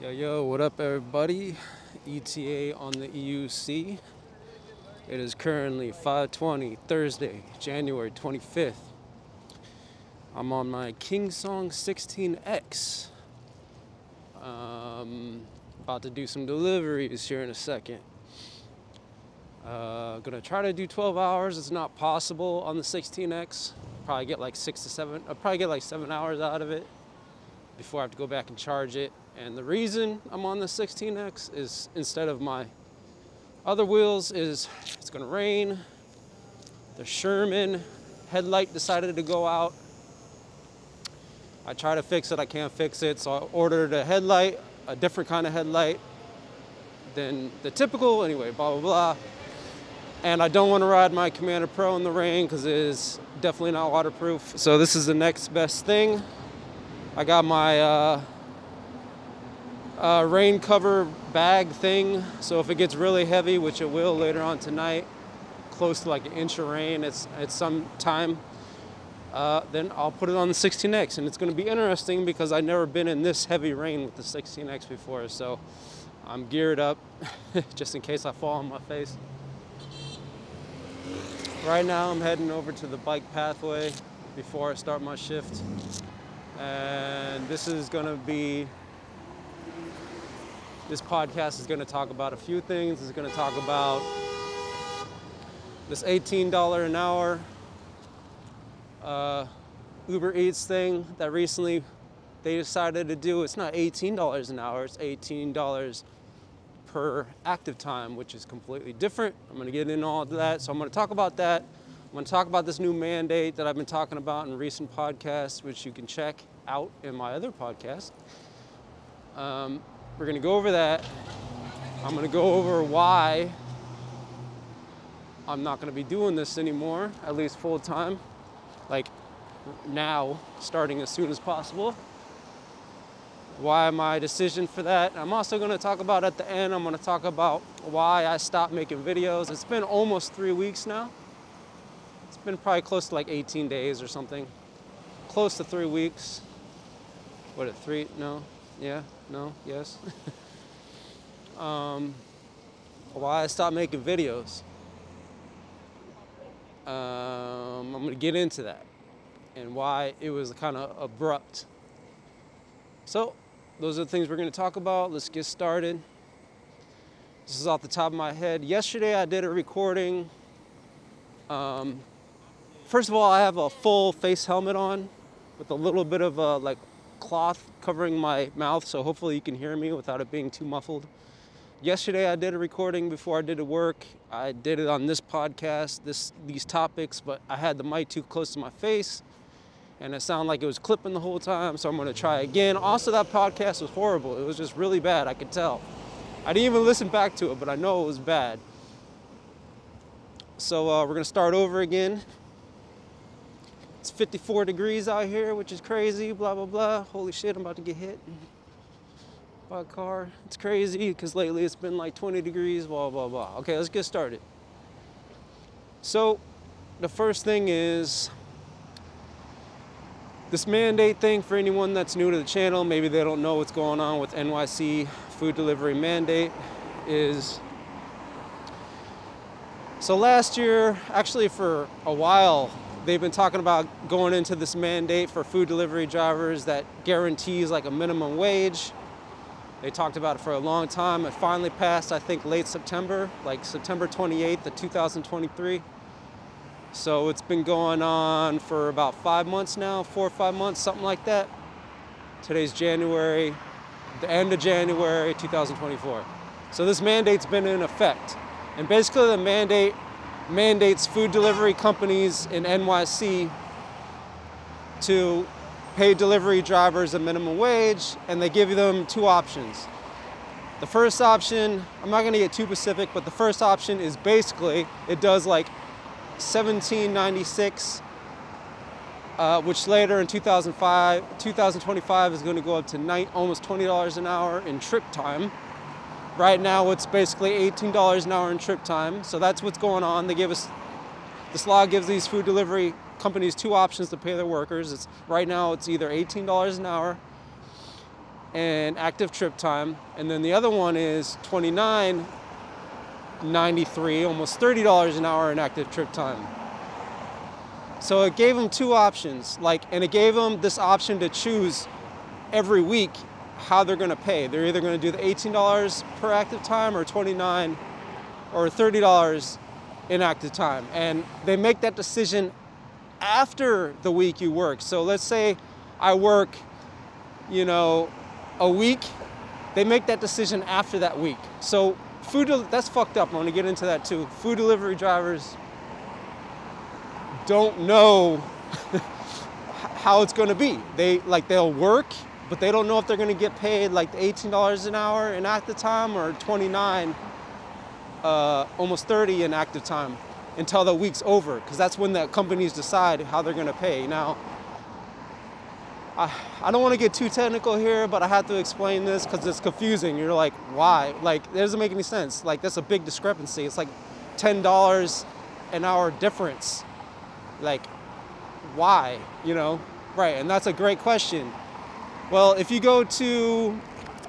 Yo, yo, what up, everybody? ETA on the EUC. It is currently 5:20 Thursday, January 25th. I'm on my King Song 16X. Um, about to do some deliveries here in a second. Uh, gonna try to do 12 hours. It's not possible on the 16X. Probably get like six to seven. I'll probably get like seven hours out of it before I have to go back and charge it. And the reason I'm on the 16X is instead of my other wheels is it's gonna rain. The Sherman headlight decided to go out. I try to fix it, I can't fix it. So I ordered a headlight, a different kind of headlight than the typical, anyway, blah, blah, blah. And I don't want to ride my Commander Pro in the rain because it is definitely not waterproof. So this is the next best thing. I got my uh, uh, rain cover bag thing. So if it gets really heavy, which it will later on tonight, close to like an inch of rain at, at some time, uh, then I'll put it on the 16X. And it's going to be interesting because I've never been in this heavy rain with the 16X before. So I'm geared up just in case I fall on my face. Right now I'm heading over to the bike pathway before I start my shift. And this is going to be this podcast is going to talk about a few things. It's going to talk about this $18 an hour uh, Uber Eats thing that recently they decided to do. It's not $18 an hour, it's $18 per active time, which is completely different. I'm going to get into all of that. So I'm going to talk about that. I'm going to talk about this new mandate that I've been talking about in recent podcasts, which you can check out in my other podcast. Um, we're to go over that. I'm to go over why I'm not to be doing this anymore, at least full time, like now, starting as soon as possible. Why my decision for that. I'm also to talk about at the end, I'm to talk about why I stopped making videos. It's been almost three weeks now. It's been probably close to like 18 days or something. Close to three weeks. What, a three? No? Yeah? No? Yes? um, why I stopped making videos. Um, I'm going to get into that and why it was kind of abrupt. So, those are the things we're going to talk about. Let's get started. This is off the top of my head. Yesterday, I did a recording. Um, first of all, I have a full face helmet on with a little bit of a like cloth covering my mouth, so hopefully you can hear me without it being too muffled. Yesterday I did a recording before I did the work. I did it on this podcast, this these topics, but I had the mic too close to my face and it sounded like it was clipping the whole time, so I'm gonna try again. Also, that podcast was horrible. It was just really bad, I could tell. I didn't even listen back to it, but I know it was bad. So uh, we're gonna start over again. It's 54 degrees out here, which is crazy, blah, blah, blah. Holy shit, I'm about to get hit by a car. It's crazy because lately it's been like 20 degrees, blah, blah, blah. Okay, let's get started. So, the first thing is this mandate thing for anyone that's new to the channel, maybe they don't know what's going on with NYC food delivery mandate is so last year, actually for a while, they've been talking about going into this mandate for food delivery drivers that guarantees like a minimum wage. They talked about it for a long time. It finally passed, I think, late September, like September 28th of 2023. So it's been going on for about five months now, four or five months, something like that. Today's January, the end of January 2024. So this mandate's been in effect. And basically the mandate mandates food delivery companies in NYC to pay delivery drivers a minimum wage and they give them two options. The first option, I'm not gonna get too specific, but the first option is basically, it does like 1796, uh, which later in 2005, 2025 is gonna go up to nine, almost $20 an hour in trip time. Right now, it's basically $18 an hour in trip time. So that's what's going on. They give us, this law gives these food delivery companies two options to pay their workers. It's right now it's either $18 an hour and active trip time, and then the other one is 29.93, almost $30 an hour in active trip time. So it gave them two options, like, and it gave them this option to choose every week how they're going to pay. They're either going to do the $18 per active time or 29 or $30 in active time. And they make that decision after the week you work. So let's say I work, you know, a week, they make that decision after that week. So food, that's fucked up. I want to get into that too. Food delivery drivers don't know how it's going to be. They like they'll work, but they don't know if they're going to get paid like $18 an hour in active time or 29, uh, almost 30 in active time until the week's over, because that's when the companies decide how they're going to pay. Now, I, I don't want to get too technical here, but I have to explain this because it's confusing. You're like, why? Like, it doesn't make any sense. Like, that's a big discrepancy. It's like $10 an hour difference. Like, why? You know? Right, and that's a great question. Well, if you go to,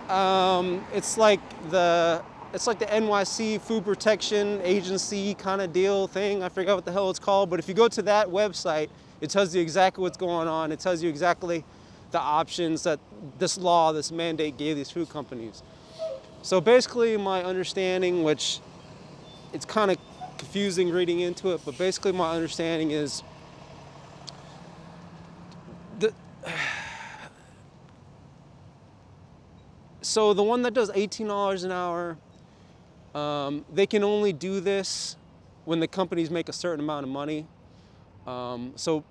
um, it's like the it's like the NYC Food Protection Agency kind of deal thing. I forgot what the hell it's called, but if you go to that website, it tells you exactly what's going on. It tells you exactly the options that this law, this mandate gave these food companies. So basically, my understanding, which it's kind of confusing reading into it, but basically, my understanding is the. So the one that does $18 an hour, um, they can only do this when the companies make a certain amount of money. Um, so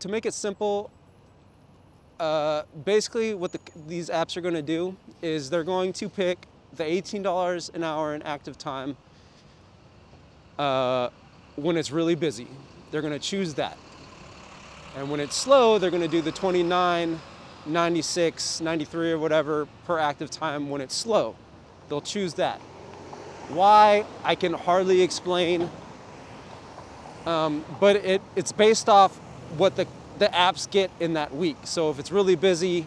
to make it simple, uh, basically what the, these apps are going to do is they're going to pick the $18 an hour in active time uh, when it's really busy. They're going to choose that. And when it's slow, they're going to do the 29, 96, 93 or whatever per active time when it's slow. They'll choose that. Why, I can hardly explain. Um, but it, it's based off what the, the apps get in that week. So if it's really busy,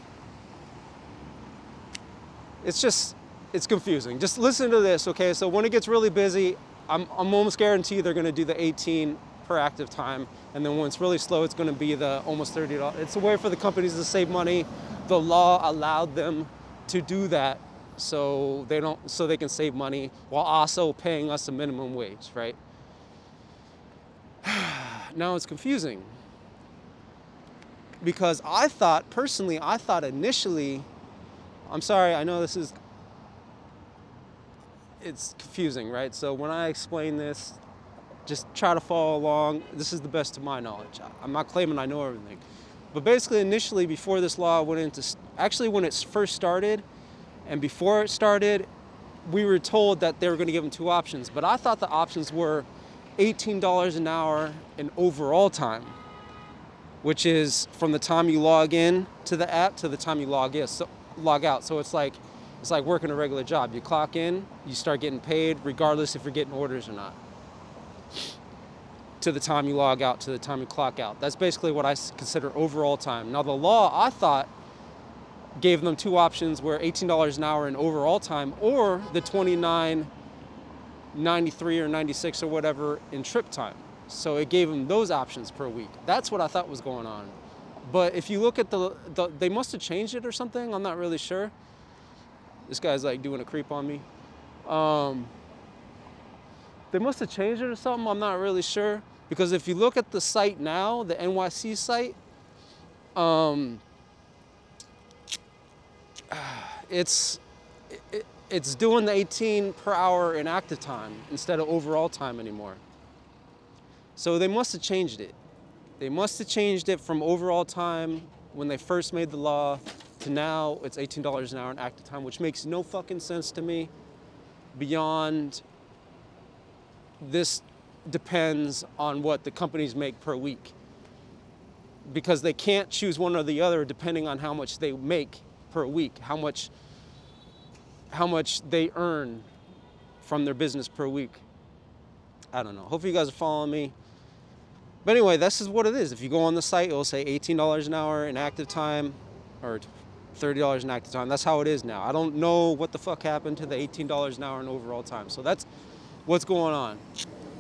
it's just, it's confusing. Just listen to this, okay? So when it gets really busy, I'm, I'm almost guaranteed they're gonna do the 18 per active time. And then when it's really slow, it's gonna be the almost $30. It's a way for the companies to save money. The law allowed them to do that so they don't so they can save money while also paying us a minimum wage, right? now it's confusing because I thought personally, I thought initially, I'm sorry, I know this is it's confusing, right? So when I explain this, just try to follow along. This is the best of my knowledge. I'm not claiming I know everything. But basically, initially, before this law went into, actually, when it first started, and before it started, we were told that they were going to give them two options. But I thought the options were $18 an hour in overall time, which is from the time you log in to the app to the time you log in, so, log out. So it's like it's like working a regular job. You clock in, you start getting paid, regardless if you're getting orders or not. To the time you log out, to the time you clock out. That's basically what I consider overall time. Now the law, I thought, gave them two options where $18 an hour in overall time or the 29 93 or 96 or whatever in trip time. So it gave them those options per week. That's what I thought was going on. But if you look at the, the they must have changed it or something. I'm not really sure. This guy's like doing a creep on me. Um, they must have changed it or something. I'm not really sure. Because if you look at the site now, the NYC site, um, it's it, it's doing the 18 per hour in active time instead of overall time anymore. So they must have changed it. They must have changed it from overall time when they first made the law to now it's $18 an hour in active time, which makes no fucking sense to me beyond this depends on what the companies make per week because they can't choose one or the other depending on how much they make per week, how much, how much they earn from their business per week. I don't know. Hopefully you guys are following me. But anyway, this is what it is. If you go on the site, it'll say $18 an hour in active time or $30 an active time. That's how it is now. I don't know what the fuck happened to the $18 an hour in overall time. So that's what's going on.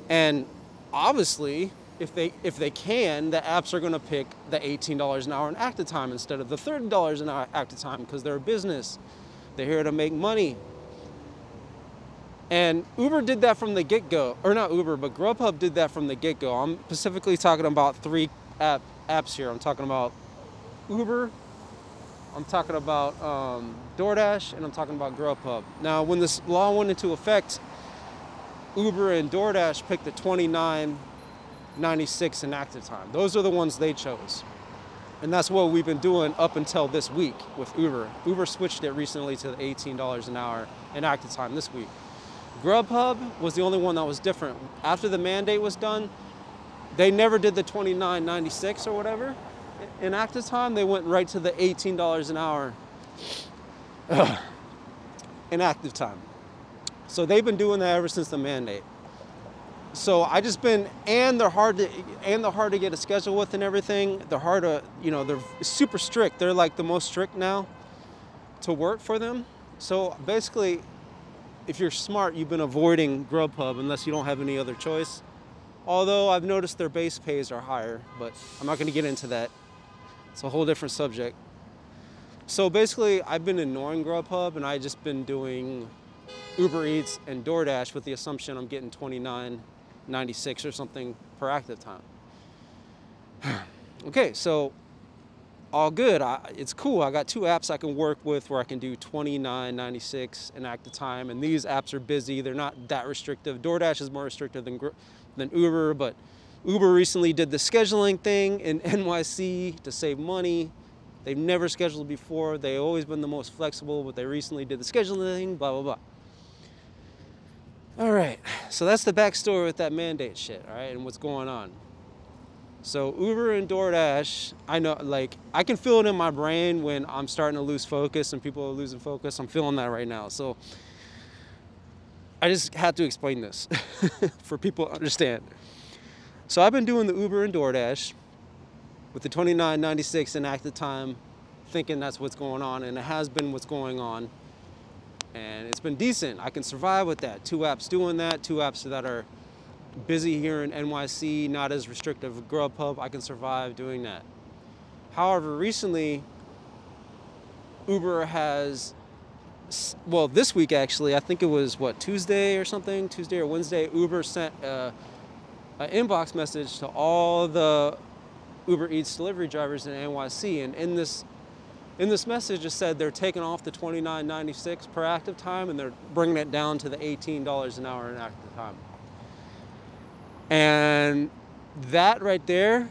And obviously, if they if they can, the apps are going to pick the $18 an hour in active time instead of the $30 an hour active time because they're a business. They're here to make money. And Uber did that from the get-go, or not Uber, but Grubhub did that from the get-go. I'm specifically talking about three app apps here. I'm talking about Uber, I'm talking about um, DoorDash, and I'm talking about Grubhub. Now, when this law went into effect, Uber and DoorDash picked the 29.96 in active time. Those are the ones they chose. And that's what we've been doing up until this week with Uber. Uber switched it recently to the $18 an hour in active time this week. Grubhub was the only one that was different. After the mandate was done, they never did the 29.96 or whatever in active time, they went right to the $18 an hour uh, in active time. So they've been doing that ever since the mandate. So I just been, and they're hard to, and they're hard to get a schedule with and everything. They're hard to, you know, they're super strict. They're like the most strict now to work for them. So basically, if you're smart, you've been avoiding Grubhub unless you don't have any other choice. Although I've noticed their base pays are higher, but I'm not going to get into that. It's a whole different subject. So basically, I've been ignoring Grubhub and I just been doing Uber Eats and DoorDash with the assumption I'm getting 29.96 or something per active time. okay, so all good. I, it's cool. I got two apps I can work with where I can do 29.96 in active time, and these apps are busy. They're not that restrictive. DoorDash is more restrictive than than Uber, but Uber recently did the scheduling thing in NYC to save money. They've never scheduled before. They've always been the most flexible, but they recently did the scheduling blah, blah, blah. All right, so that's the backstory with that mandate shit, all right, and what's going on. So Uber and DoorDash, I know, like, I can feel it in my brain when I'm starting to lose focus and people are losing focus. I'm feeling that right now. So I just had to explain this for people to understand. So I've been doing the Uber and DoorDash with the 29.96 in active time, thinking that's what's going on, and it has been what's going on. And it's been decent. I can survive with that. Two apps doing that, two apps that are busy here in NYC, not as restrictive. Grubhub, I can survive doing that. However, recently, Uber has, well, this week actually, I think it was what, Tuesday or something, Tuesday or Wednesday, Uber sent uh, an inbox message to all the Uber Eats delivery drivers in NYC, and in this in this message it said they're taking off the $29.96 per active time and they're bringing it down to the $18 an hour in active time. And that right there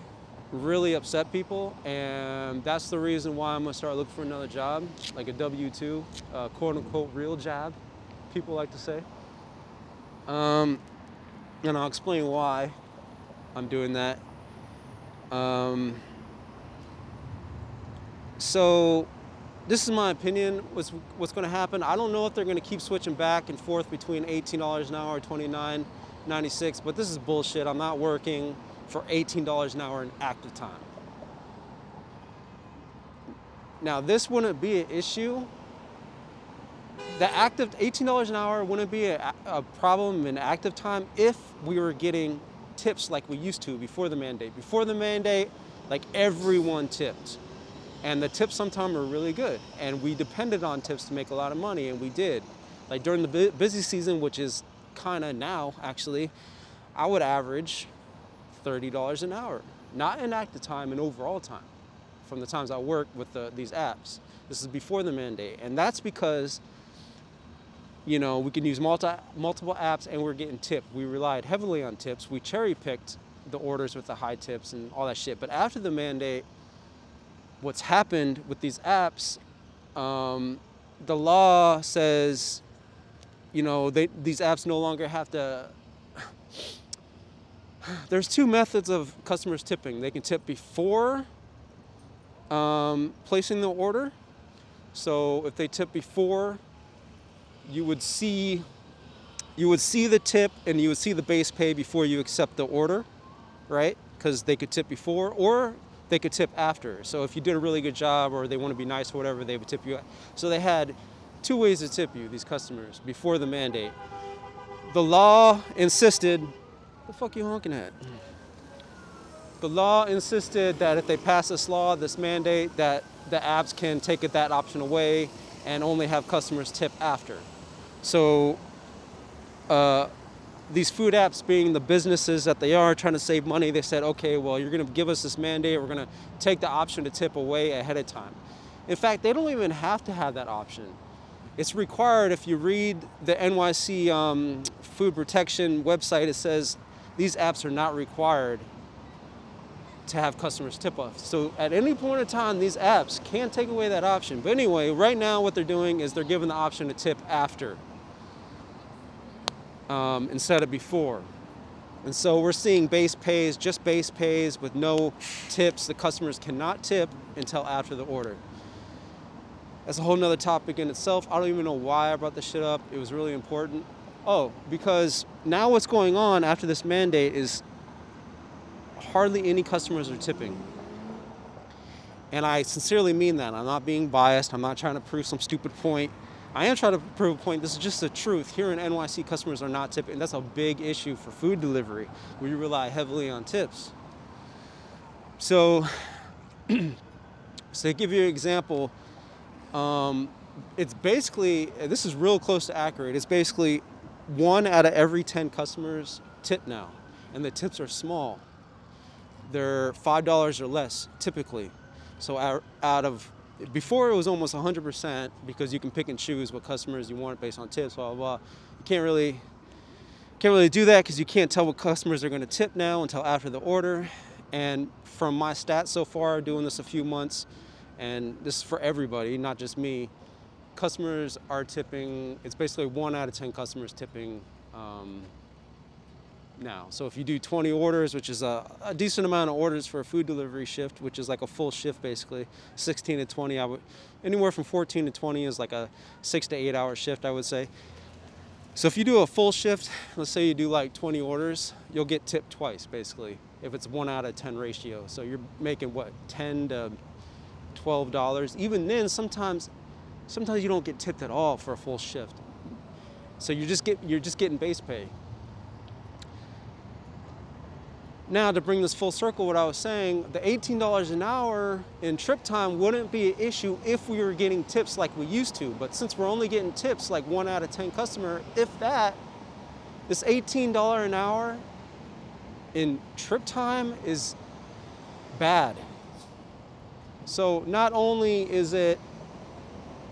really upset people, and that's the reason why I'm gonna start looking for another job, like a W-2, uh, quote unquote real job, people like to say. Um, and I'll explain why I'm doing that. Um, so this is my opinion what's what's going to happen i don't know if they're going to keep switching back and forth between $18 an hour or $29.96 but this is bullshit i'm not working for $18 an hour in active time now this wouldn't be an issue the active $18 an hour wouldn't be a, a, problem in active time if we were getting tips like we used to before the mandate. Before the mandate, like everyone tipped. And the tips sometimes were really good. And we depended on tips to make a lot of money, and we did. Like during the busy season, which is kind of now actually, I would average $30 an hour. Not in active time, in overall time from the times I worked with the, these apps. This is before the mandate. And that's because you know, we can use multi, multiple apps and we're getting tipped. We relied heavily on tips. We cherry picked the orders with the high tips and all that shit. But after the mandate, what's happened with these apps, um, the law says, you know, they, these apps no longer have to. There's two methods of customers tipping. They can tip before um, placing the order. So if they tip before you would see you would see the tip and you would see the base pay before you accept the order, right? Because they could tip before, or they could tip after. So if you did a really good job or they want to be nice or whatever, they would tip you. So they had two ways to tip you, these customers, before the mandate. The law insisted, the fuck you honking at? The law insisted that if they pass this law, this mandate, that the apps can take it, that option away and only have customers tip after. So uh, these food apps being the businesses that they are trying to save money, they said, okay, well, you're going to give us this mandate. We're going to take the option to tip away ahead of time. In fact, they don't even have to have that option. It's required if you read the NYC um, food protection website, it says these apps are not required to have customers tip off. So at any point in time, these apps can take away that option. But anyway, right now what they're doing is they're giving the option to tip after um, instead of before. And so we're seeing base pays, just base pays with no tips. The customers cannot tip until after the order. That's a whole nother topic in itself. I don't even know why I brought this shit up. It was really important. Oh, because now what's going on after this mandate is hardly any customers are tipping. And I sincerely mean that. I'm not being biased. I'm not trying to prove some stupid point. I am trying to prove a point. This is just the truth. Here in NYC, customers are not tipping. That's a big issue for food delivery, where you rely heavily on tips. So, so to give you an example, um, it's basically, this is real close to accurate. It's basically one out of every 10 customers tip now. And the tips are small. They're $5 or less typically. So out of before it was almost 100% because you can pick and choose what customers you want based on tips, blah, blah, blah. You can't really, can't really do that because you can't tell what customers are going to tip now until after the order. And from my stats so far, doing this a few months, and this is for everybody, not just me, customers are tipping, it's basically one out of 10 customers tipping um, now. So if you do 20 orders, which is a, a, decent amount of orders for a food delivery shift, which is like a full shift basically, 16 to 20, I would, anywhere from 14 to 20 is like a six to eight hour shift, I would say. So if you do a full shift, let's say you do like 20 orders, you'll get tipped twice basically, if it's one out of 10 ratio. So you're making what, 10 to $12. Even then, sometimes, sometimes you don't get tipped at all for a full shift. So you just get, you're just getting base pay. Now, to bring this full circle, what I was saying, the $18 an hour in trip time wouldn't be an issue if we were getting tips like we used to. But since we're only getting tips like one out of 10 customer, if that, this $18 an hour in trip time is bad. So not only is it,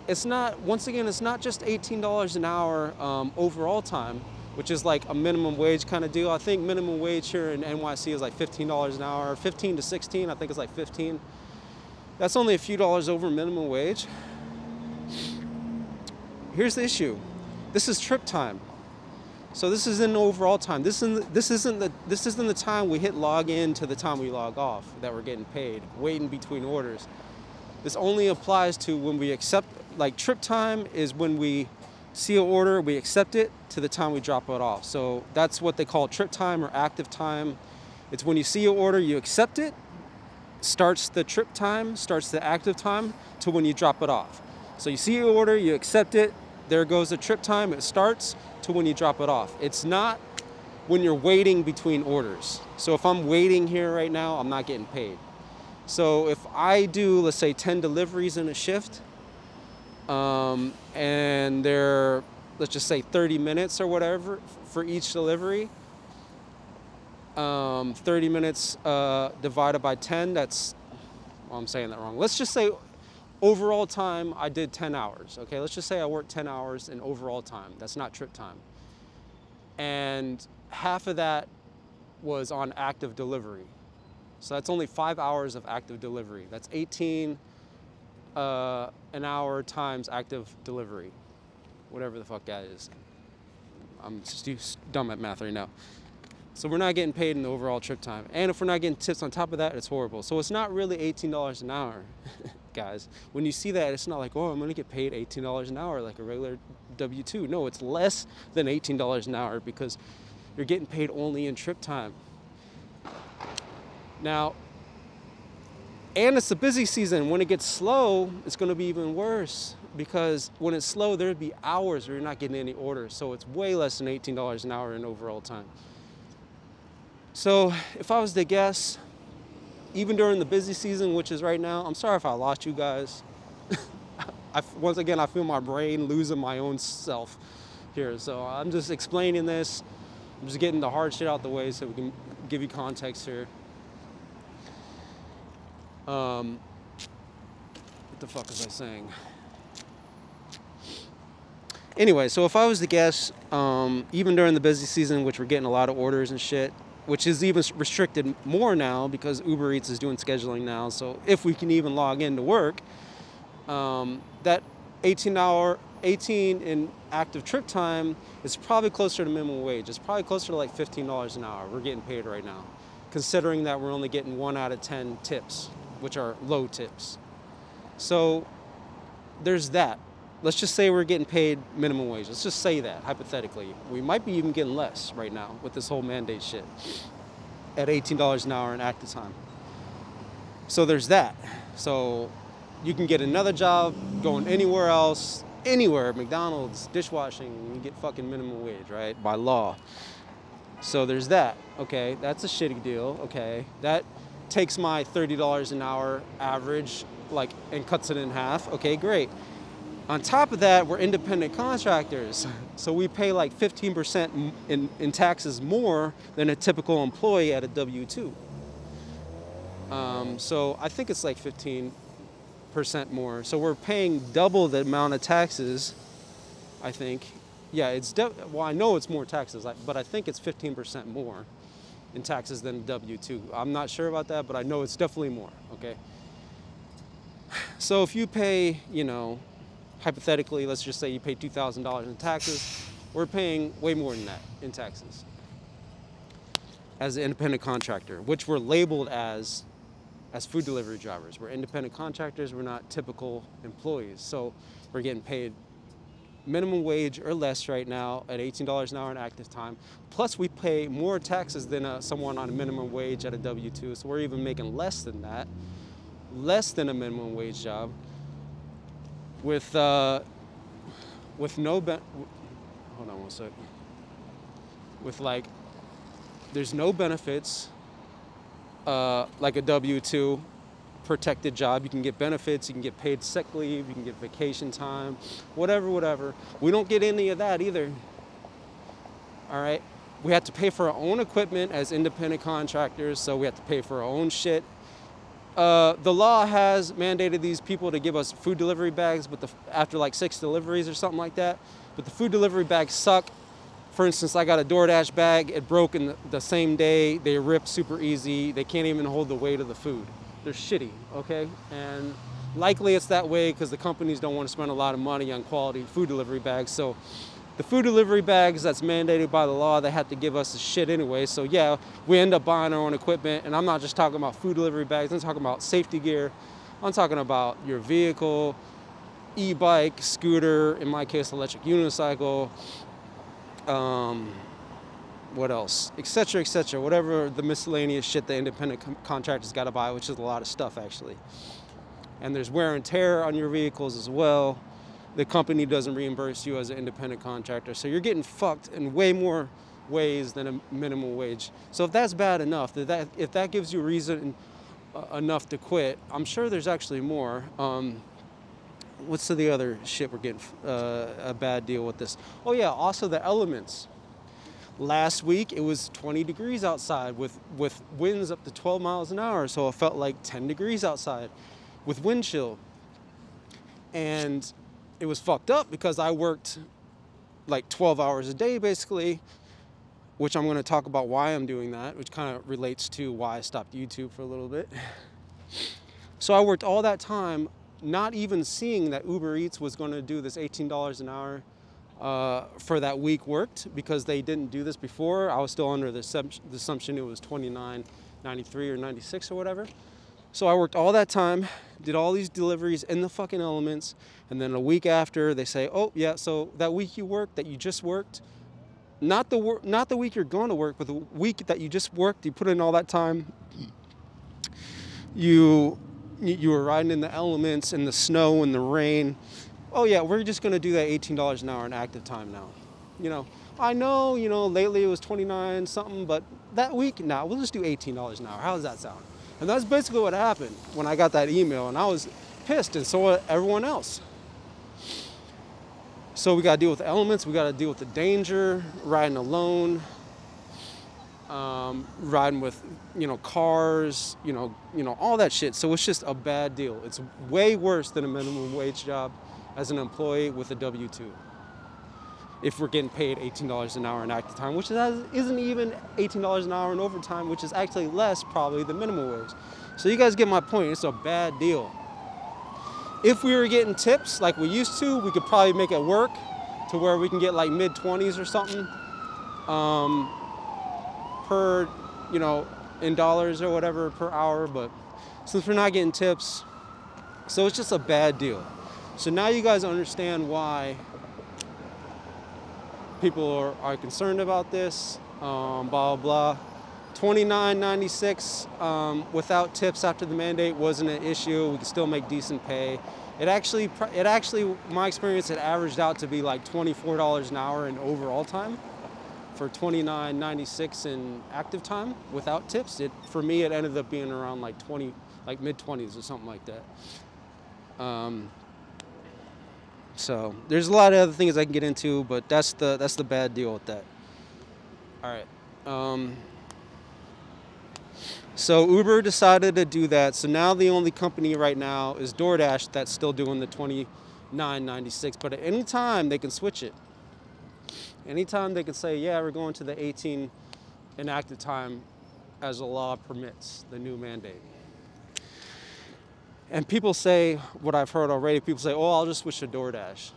it's not, once again, it's not just $18 an hour um, overall time, which is like a minimum wage kind of deal. I think minimum wage here in NYC is like $15 an hour, 15 to 16, I think it's like 15. That's only a few dollars over minimum wage. Here's the issue. This is trip time. So this isn't overall time. This isn't, this isn't the this isn't the time we hit log in to the time we log off that we're getting paid, waiting between orders. This only applies to when we accept like trip time is when we see an order, we accept it to the time we drop it off. So that's what they call trip time or active time. It's when you see an order, you accept it, starts the trip time, starts the active time to when you drop it off. So you see an order, you accept it, there goes the trip time, it starts to when you drop it off. It's not when you're waiting between orders. So if I'm waiting here right now, I'm not getting paid. So if I do, let's say 10 deliveries in a shift, um, and they're, let's just say 30 minutes or whatever for each delivery, um, 30 minutes uh, divided by 10, that's, well, I'm saying that wrong. Let's just say overall time, I did 10 hours. Okay, let's just say I worked 10 hours in overall time. That's not trip time. And half of that was on active delivery. So that's only five hours of active delivery. That's 18 uh, an hour times active delivery, whatever the fuck that is. I'm just dumb at math right now. So we're not getting paid in the overall trip time. And if we're not getting tips on top of that, it's horrible. So it's not really $18 an hour, guys. When you see that, it's not like, oh, I'm gonna get paid $18 an hour like a regular W-2. No, it's less than $18 an hour because you're getting paid only in trip time. Now, And it's a busy season. When it gets slow, it's going to be even worse because when it's slow, there'd be hours where you're not getting any orders. So it's way less than $18 an hour in overall time. So if I was to guess, even during the busy season, which is right now, I'm sorry if I lost you guys. I, once again, I feel my brain losing my own self here. So I'm just explaining this. I'm just getting the hard shit out the way so we can give you context here. Um, what the fuck was I saying? Anyway, so if I was to guess, um, even during the busy season, which we're getting a lot of orders and shit, which is even restricted more now because Uber Eats is doing scheduling now. So if we can even log in to work, um, that 18 hour, 18 in active trip time is probably closer to minimum wage. It's probably closer to like $15 an hour. We're getting paid right now, considering that we're only getting one out of 10 tips, which are low tips. So there's that. Let's just say we're getting paid minimum wage. Let's just say that hypothetically. We might be even getting less right now with this whole mandate shit at $18 an hour in active time. So there's that. So you can get another job going anywhere else, anywhere, McDonald's, dishwashing, you get fucking minimum wage, right? By law. So there's that. Okay, that's a shitty deal. Okay, that takes my $30 an hour average like and cuts it in half. Okay, great. On top of that, we're independent contractors. So we pay like 15% in, in taxes more than a typical employee at a W-2. Um, so I think it's like 15 percent more. So we're paying double the amount of taxes. I think, yeah, it's well. I know it's more taxes, but I think it's 15 percent more in taxes than W-2. I'm not sure about that, but I know it's definitely more. Okay. So if you pay, you know, hypothetically, let's just say you pay $2,000 in taxes, we're paying way more than that in taxes as an independent contractor, which we're labeled as as food delivery drivers. We're independent contractors, we're not typical employees. So we're getting paid minimum wage or less right now at $18 an hour in active time. Plus we pay more taxes than uh, someone on a minimum wage at a W-2. So we're even making less than that, less than a minimum wage job with, uh, with no, hold on one sec. With like, there's no benefits, uh, like a W-2 protected job. You can get benefits, you can get paid sick leave, you can get vacation time, whatever, whatever. We don't get any of that either. All right. We have to pay for our own equipment as independent contractors, so we have to pay for our own shit. Uh, the law has mandated these people to give us food delivery bags, but the, after like six deliveries or something like that. But the food delivery bags suck for instance, I got a DoorDash bag, it broke in the, the same day, they rip super easy, they can't even hold the weight of the food. They're shitty, okay? And likely it's that way because the companies don't want to spend a lot of money on quality food delivery bags. So the food delivery bags that's mandated by the law, they have to give us the shit anyway. So yeah, we end up buying our own equipment. And I'm not just talking about food delivery bags, I'm talking about safety gear. I'm talking about your vehicle, e-bike, scooter, in my case, electric unicycle, um, what else, etc., etc. Whatever the miscellaneous shit the independent contractors got to buy, which is a lot of stuff actually. And there's wear and tear on your vehicles as well. The company doesn't reimburse you as an independent contractor, so you're getting fucked in way more ways than a minimum wage. So if that's bad enough, that, that if that gives you reason uh, enough to quit, I'm sure there's actually more. Um, what's the other shit we're getting uh, a bad deal with this? Oh yeah, also the elements. Last week it was 20 degrees outside with with winds up to 12 miles an hour, so it felt like 10 degrees outside with wind chill. And it was fucked up because I worked like 12 hours a day basically, which I'm going to talk about why I'm doing that, which kind of relates to why I stopped YouTube for a little bit. So I worked all that time not even seeing that Uber Eats was going to do this $18 an hour uh, for that week worked because they didn't do this before. I was still under the, assumption it was 29, 93 or 96 or whatever. So I worked all that time, did all these deliveries in the fucking elements, and then a week after they say, "Oh yeah, so that week you worked, that you just worked, not the wor- not the week you're going to work, but the week that you just worked, you put in all that time, you you were riding in the elements, in the snow, and the rain. Oh yeah, we're just gonna do that $18 an hour in active time now. You know, I know, you know, lately it was 29 something, but that week, now nah, we'll just do $18 an hour. How does that sound? And that's basically what happened when I got that email, and I was pissed, and so was everyone else. So we got to deal with the elements, we got to deal with the danger, riding alone, um, riding with you know cars, you know, you know all that shit. So it's just a bad deal. It's way worse than a minimum wage job as an employee with a W two. If we're getting paid $18 an hour in active time, which isn't even $18 an hour in overtime, which is actually less probably than minimum wage. So you guys get my point. It's a bad deal. If we were getting tips like we used to, we could probably make it work to where we can get like mid 20s or something um, per, you know, in dollars or whatever per hour. But since we're not getting tips, so it's just a bad deal. So now you guys understand why people are, are concerned about this, um, blah, blah, blah. 29.96 um, without tips after the mandate wasn't an issue. We could still make decent pay. It actually, it actually, my experience, it averaged out to be like $24 an hour in overall time for 29.96 in active time without tips. It for me, it ended up being around like 20, like mid 20s or something like that. Um, so there's a lot of other things I can get into, but that's the that's the bad deal with that. All right. Um, so Uber decided to do that. So now the only company right now is DoorDash that's still doing the 29.96. But at any time they can switch it. Anytime they can say, yeah, we're going to the 18 enacted time as the law permits, the new mandate. And people say, what I've heard already, people say, oh, I'll just switch to DoorDash.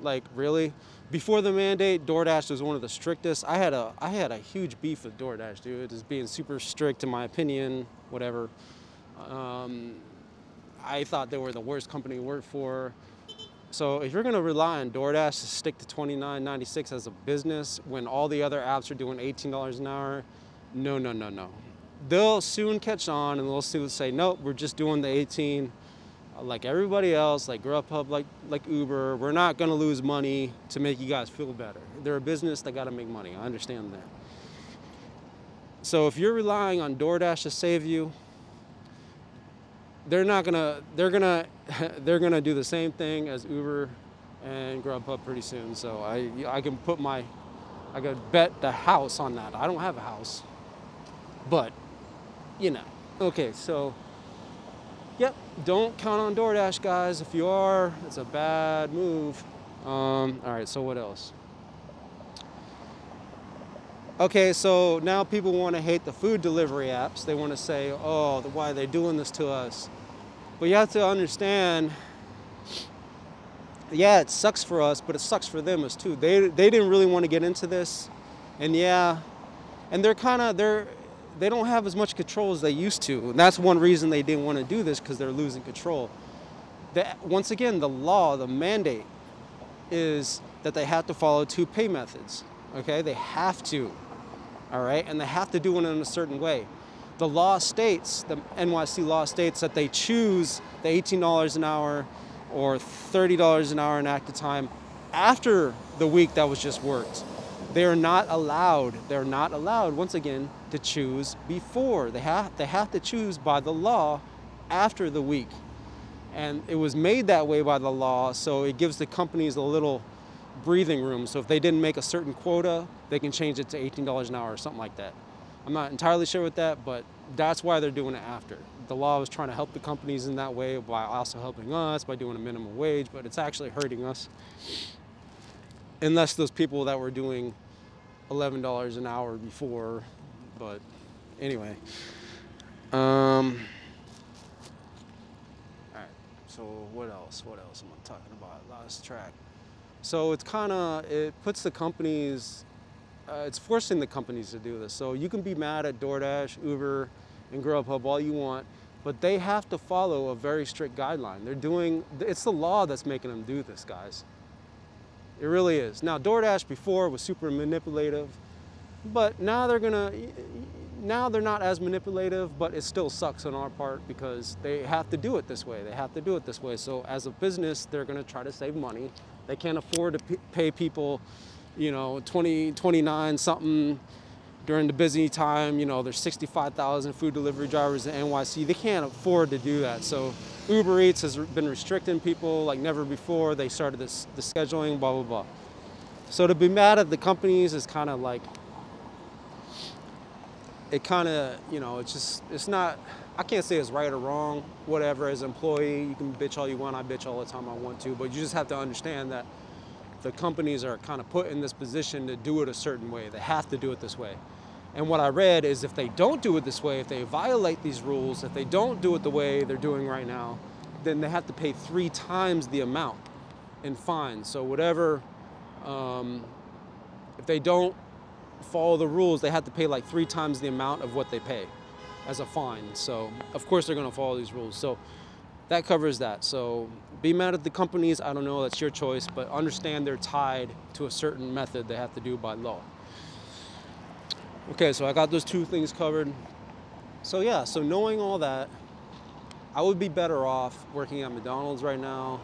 Like, really? before the mandate, DoorDash was one of the strictest. I had a I had a huge beef with DoorDash, dude. Just being super strict in my opinion, whatever. Um, I thought they were the worst company to work for. So if you're gonna rely on DoorDash to stick to 29.96 as a business when all the other apps are doing $18 an hour, no, no, no, no. They'll soon catch on and they'll soon say, nope, we're just doing the 18 like everybody else, like Grubhub, like like Uber, we're not gonna lose money to make you guys feel better. They're a business that gotta make money. I understand that. So if you're relying on DoorDash to save you, they're not gonna they're gonna they're gonna do the same thing as Uber and Grubhub pretty soon. So I I can put my I could bet the house on that. I don't have a house, but you know. Okay, so Yep, don't count on DoorDash, guys. If you are, it's a bad move. Um, all right, so what else? Okay, so now people want to hate the food delivery apps. They want to say, oh, why are they doing this to us? But you have to understand, yeah, it sucks for us, but it sucks for them as too. They, they didn't really want to get into this. And yeah, and they're kind of, they're, they don't have as much control as they used to. And that's one reason they didn't want to do this because they're losing control. The, once again, the law, the mandate is that they have to follow two pay methods. Okay, they have to. All right, and they have to do it in a certain way. The law states, the NYC law states that they choose the $18 an hour or $30 an hour in active time after the week that was just worked. They are not allowed, they're not allowed, once again, to choose before. They have, they have to choose by the law after the week. And it was made that way by the law, so it gives the companies a little breathing room. So if they didn't make a certain quota, they can change it to $18 an hour or something like that. I'm not entirely sure with that, but that's why they're doing it after. The law was trying to help the companies in that way by also helping us by doing a minimum wage, but it's actually hurting us. Unless those people that were doing $11 an hour before but anyway. Um, all right. So what else? What else am I talking about? Lost track. So it's kind of it puts the companies. Uh, it's forcing the companies to do this. So you can be mad at DoorDash, Uber, and Grubhub all you want, but they have to follow a very strict guideline. They're doing. It's the law that's making them do this, guys. It really is. Now DoorDash before was super manipulative but now they're gonna, now they're not as manipulative, but it still sucks on our part because they have to do it this way. They have to do it this way. So as a business, they're going to try to save money. They can't afford to pay people, you know, 20, 29 something during the busy time. You know, there's 65,000 food delivery drivers in NYC. They can't afford to do that. So Uber Eats has been restricting people like never before. They started this the scheduling, blah blah blah. So to be mad at the companies is kind of like it kind of, you know, it's just, it's not, I can't say it's right or wrong, whatever. As an employee, you can bitch all you want. I bitch all the time I want to, but you just have to understand that the companies are kind of put in this position to do it a certain way. They have to do it this way. And what I read is if they don't do it this way, if they violate these rules, if they don't do it the way they're doing right now, then they have to pay three times the amount in fines. So whatever, um, if they don't follow the rules, they have to pay like three times the amount of what they pay as a fine. So of course they're gonna follow these rules. So that covers that. So be mad at the companies, I don't know, that's your choice, but understand they're tied to a certain method they have to do by law. Okay, so I got those two things covered. So yeah, so knowing all that, I would be better off working at McDonald's right now.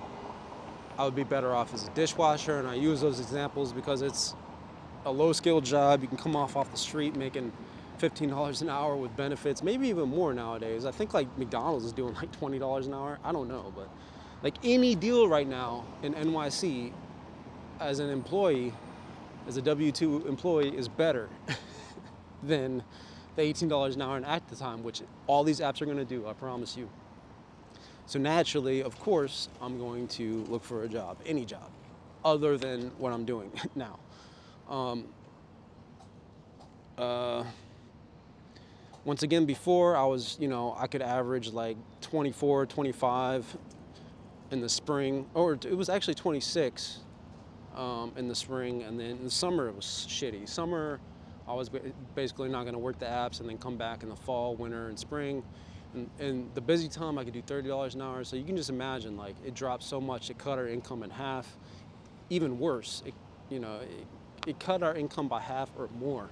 I would be better off as a dishwasher, and I use those examples because it's a low skilled job. You can come off off the street making $15 an hour with benefits, maybe even more nowadays. I think like McDonald's is doing like $20 an hour. I don't know, but like any deal right now in NYC as an employee, as a W 2 employee, is better than the $18 an hour at the time, which all these apps are gonna do, I promise you. So naturally, of course, I'm going to look for a job, any job, other than what I'm doing now. Um, uh, once again, before I was, you know, I could average like 24, 25 in the spring, or it was actually 26 um, in the spring, and then in the summer it was shitty. Summer, I was basically not going to work the apps and then come back in the fall, winter, and spring. And, and, the busy time, I could do $30 an hour. So you can just imagine, like, it dropped so much, it cut our income in half. Even worse, it, you know, it, it cut our income by half or more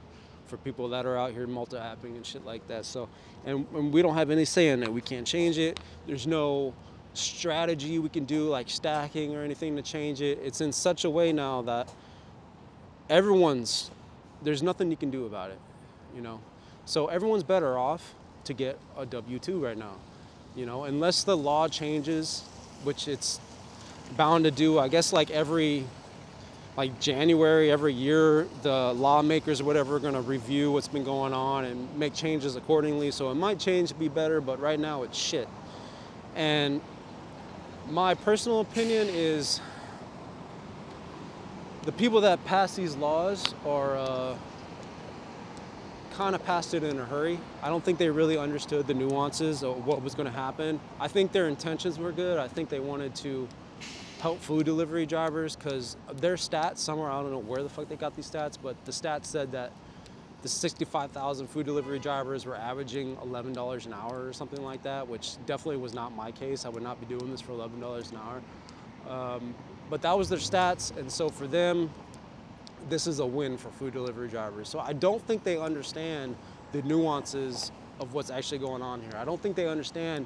for people that are out here multi-apping and shit like that. So, and, and we don't have any say in it. We can't change it. There's no strategy we can do like stacking or anything to change it. It's in such a way now that everyone's there's nothing you can do about it, you know. So everyone's better off to get a W2 right now, you know, unless the law changes, which it's bound to do. I guess like every like January every year, the lawmakers or whatever are going to review what's been going on and make changes accordingly. So it might change to be better, but right now it's shit. And my personal opinion is the people that pass these laws are uh, kind of passed it in a hurry. I don't think they really understood the nuances of what was going to happen. I think their intentions were good. I think they wanted to help food delivery drivers because their stats somewhere I don't know where the fuck they got these stats, but the stats said that the 65,000 food delivery drivers were averaging $11 an hour or something like that, which definitely was not my case. I would not be doing this for $11 an hour. Um, but that was their stats, and so for them, this is a win for food delivery drivers. So I don't think they understand the nuances of what's actually going on here. I don't think they understand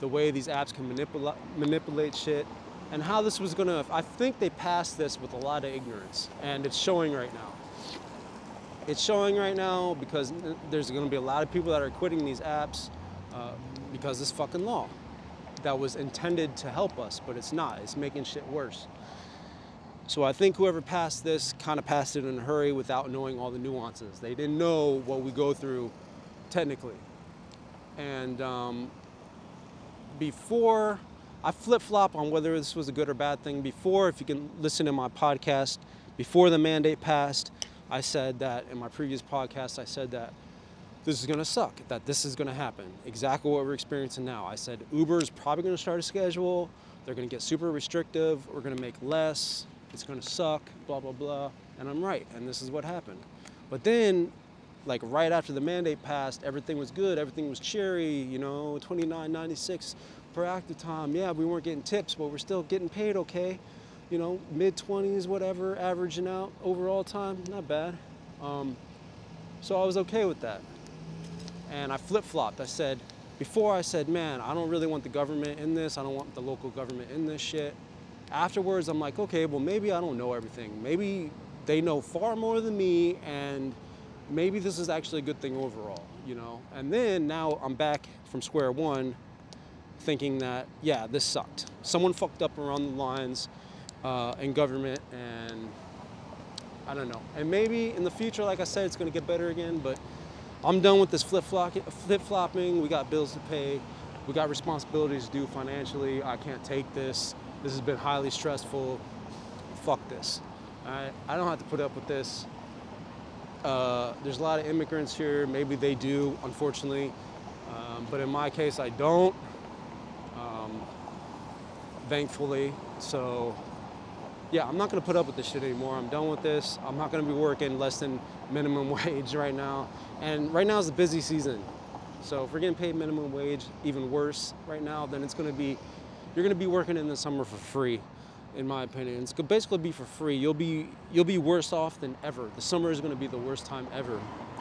the way these apps can manipula- manipulate shit and how this was going to, I think they passed this with a lot of ignorance, and it's showing right now. It's showing right now because there's going to be a lot of people that are quitting these apps uh, because this fucking law that was intended to help us, but it's not. It's making shit worse. So I think whoever passed this kind of passed it in a hurry without knowing all the nuances. They didn't know what we go through technically. And um, before I flip flop on whether this was a good or bad thing. Before, if you can listen to my podcast, before the mandate passed, I said that in my previous podcast, I said that this is going to suck, that this is going to happen. Exactly what we're experiencing now. I said Uber is probably going to start a schedule. They're going to get super restrictive. We're going to make less. It's going to suck, blah, blah, blah. And I'm right. And this is what happened. But then, like right after the mandate passed, everything was good. Everything was cheery, you know, 29.96 per active time. Yeah, we weren't getting tips, but we're still getting paid okay. You know, mid 20s, whatever, averaging out overall time, not bad. Um, so I was okay with that. and I flip flopped. I said, before I said, man, I don't really want the government in this. I don't want the local government in this shit. Afterwards, I'm like, okay, well, maybe I don't know everything. Maybe they know far more than me, and maybe this is actually a good thing overall, you know? And then now I'm back from square one thinking that, yeah, this sucked. Someone fucked up around the lines uh, in government, and I don't know. And maybe in the future, like I said, it's gonna get better again, but I'm done with this flip flopping. We got bills to pay. We got responsibilities to do financially. I can't take this. This has been highly stressful. Fuck this. I, I don't have to put up with this. Uh, there's a lot of immigrants here. Maybe they do, unfortunately. Um, but in my case, I don't. Thankfully. So yeah, I'm not gonna put up with this shit anymore. I'm done with this. I'm not gonna be working less than minimum wage right now. And right now is the busy season. So if we're getting paid minimum wage, even worse right now, then it's gonna be, you're gonna be working in the summer for free, in my opinion. It's gonna basically be for free. You'll be, you'll be worse off than ever. The summer is gonna be the worst time ever.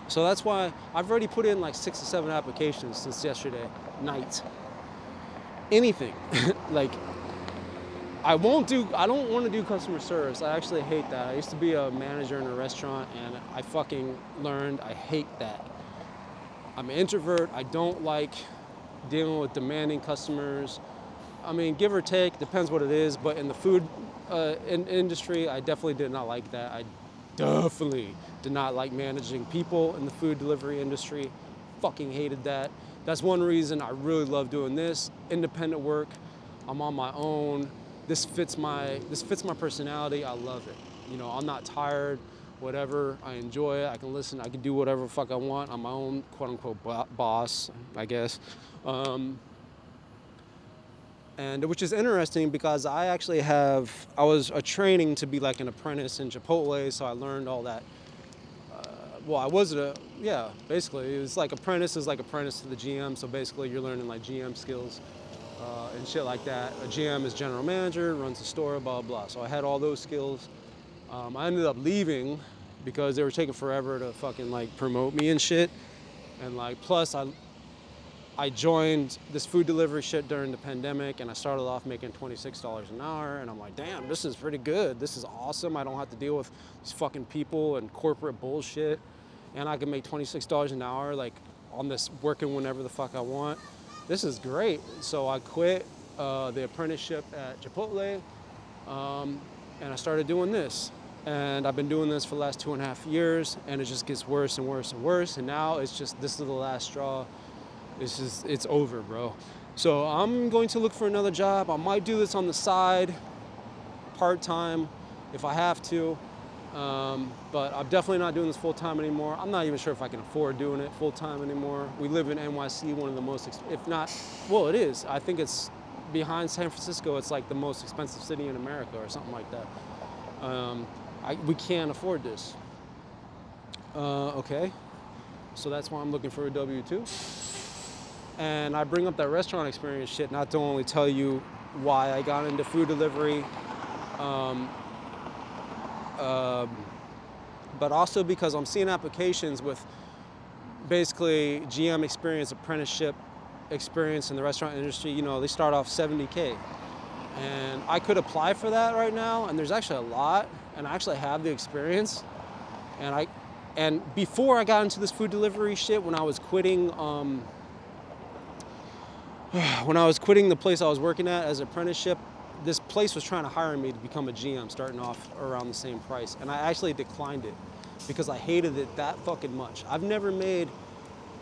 So that's why I've already put in like six or seven applications since yesterday night. Anything, like I won't do, I don't want to do customer service. I actually hate that. I used to be a manager in a restaurant and I fucking learned I hate that. I'm an introvert. I don't like dealing with demanding customers. I mean, give or take, depends what it is, but in the food uh, in industry, I definitely did not like that. I definitely did not like managing people in the food delivery industry. Fucking hated that. That's one reason I really love doing this. Independent work. I'm on my own this fits my this fits my personality. I love it. You know, I'm not tired. Whatever, I enjoy it. I can listen. I can do whatever fuck I want. I'm my own quote unquote boss, I guess. Um, and which is interesting because I actually have I was a training to be like an apprentice in Chipotle, so I learned all that. Uh, well, I was a yeah, basically it was like apprentice is like apprentice to the GM, so basically you're learning like GM skills uh, and shit like that. A GM is general manager, runs the store, blah, blah. So I had all those skills. Um, I ended up leaving because they were taking forever to fucking like promote me and shit. And like, plus I, I joined this food delivery shit during the pandemic and I started off making $26 an hour and I'm like, damn, this is pretty good. This is awesome. I don't have to deal with these fucking people and corporate bullshit. And I can make $26 an hour like on this working whenever the fuck I want this is great. So I quit uh, the apprenticeship at Chipotle um, and I started doing this. And I've been doing this for the last two and a half years and it just gets worse and worse and worse. And now it's just, this is the last straw. It's just, it's over, bro. So I'm going to look for another job. I might do this on the side, part-time, if I have to. Um, but I'm definitely not doing this full time anymore. I'm not even sure if I can afford doing it full time anymore. We live in NYC, one of the most, if not, well, it is. I think it's behind San Francisco. It's like the most expensive city in America or something like that. Um, I, we can't afford this. Uh, okay, so that's why I'm looking for a W-2. And I bring up that restaurant experience shit not to only tell you why I got into food delivery, um, um, but also because I'm seeing applications with basically GM experience, apprenticeship experience in the restaurant industry. You know, they start off 70K. And I could apply for that right now, and there's actually a lot, and I actually have the experience. And I, and before I got into this food delivery shit, when I was quitting, um, when I was quitting the place I was working at as apprenticeship, this place was trying to hire me to become a GM starting off around the same price. And I actually declined it because I hated it that fucking much. I've never made,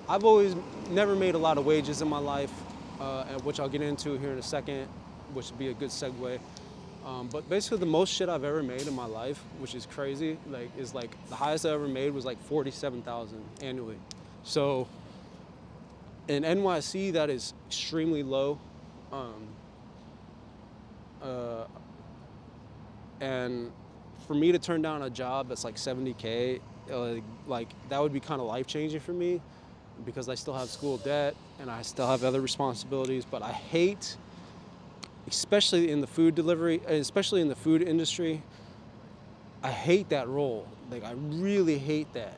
I've always never made a lot of wages in my life, uh, which I'll get into here in a second, which would be a good segue. Um, but basically the most shit I've ever made in my life, which is crazy, like is like the highest I ever made was like 47,000 annually. So in NYC, that is extremely low. Um, uh, and for me to turn down a job that's like 70k, uh, like that would be kind of life changing for me because I still have school debt and I still have other responsibilities. But I hate, especially in the food delivery, especially in the food industry, I hate that role. Like I really hate that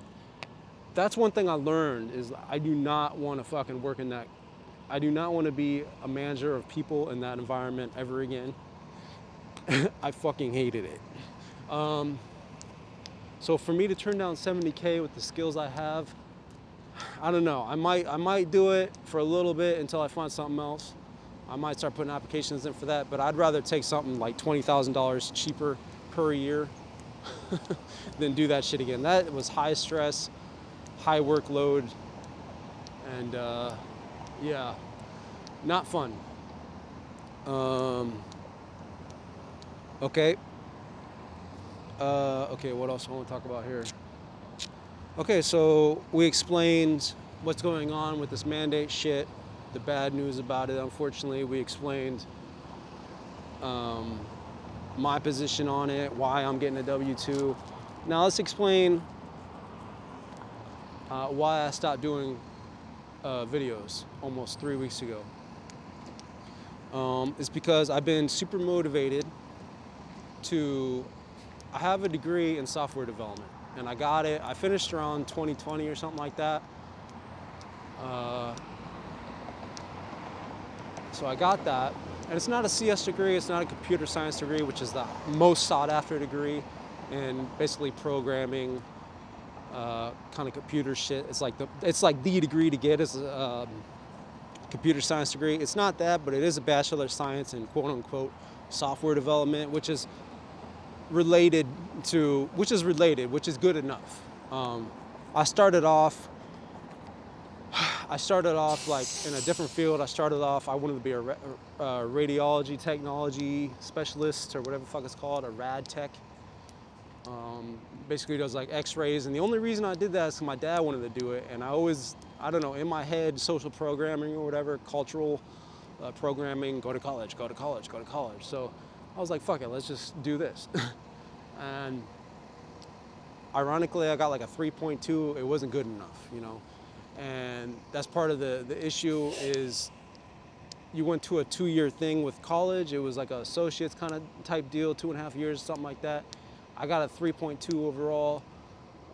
that's one thing I learned is I do not want to fucking work in that. I do not want to be a manager of people in that environment ever again. I fucking hated it. Um, so for me to turn down 70k with the skills I have, I don't know. I might I might do it for a little bit until I find something else. I might start putting applications in for that, but I'd rather take something like $20,000 cheaper per year than do that shit again. That was high stress, high workload, and uh, yeah, not fun. Um, okay. Uh, okay, what else I want to talk about here? Okay, so we explained what's going on with this mandate shit, the bad news about it. Unfortunately, we explained um, my position on it, why I'm getting a W 2. Now, let's explain uh, why I stopped doing uh, videos almost three weeks ago. Um, it's because I've been super motivated to. I have a degree in software development, and I got it. I finished around 2020 or something like that. Uh, so I got that, and it's not a CS degree. It's not a computer science degree, which is the most sought after degree in basically programming, uh, kind of computer shit. It's like the it's like the degree to get is a um, computer science degree. It's not that, but it is a bachelor of science in quote unquote software development, which is related to which is related, which is good enough. Um, I started off. I started off like in a different field. I started off. I wanted to be a, ra- uh, radiology technology specialist or whatever fuck it's called, a rad tech. Um, basically does like x-rays and the only reason i did that is my dad wanted to do it and i always i don't know in my head social programming or whatever cultural uh, programming go to college go to college go to college so i was like fuck it let's just do this. And ironically i got like a 3.2 it wasn't good enough you know? And that's part of the the issue is you went to a two-year thing with college it was like an associates kind of type deal two and a half years something like that. I got a 3.2 overall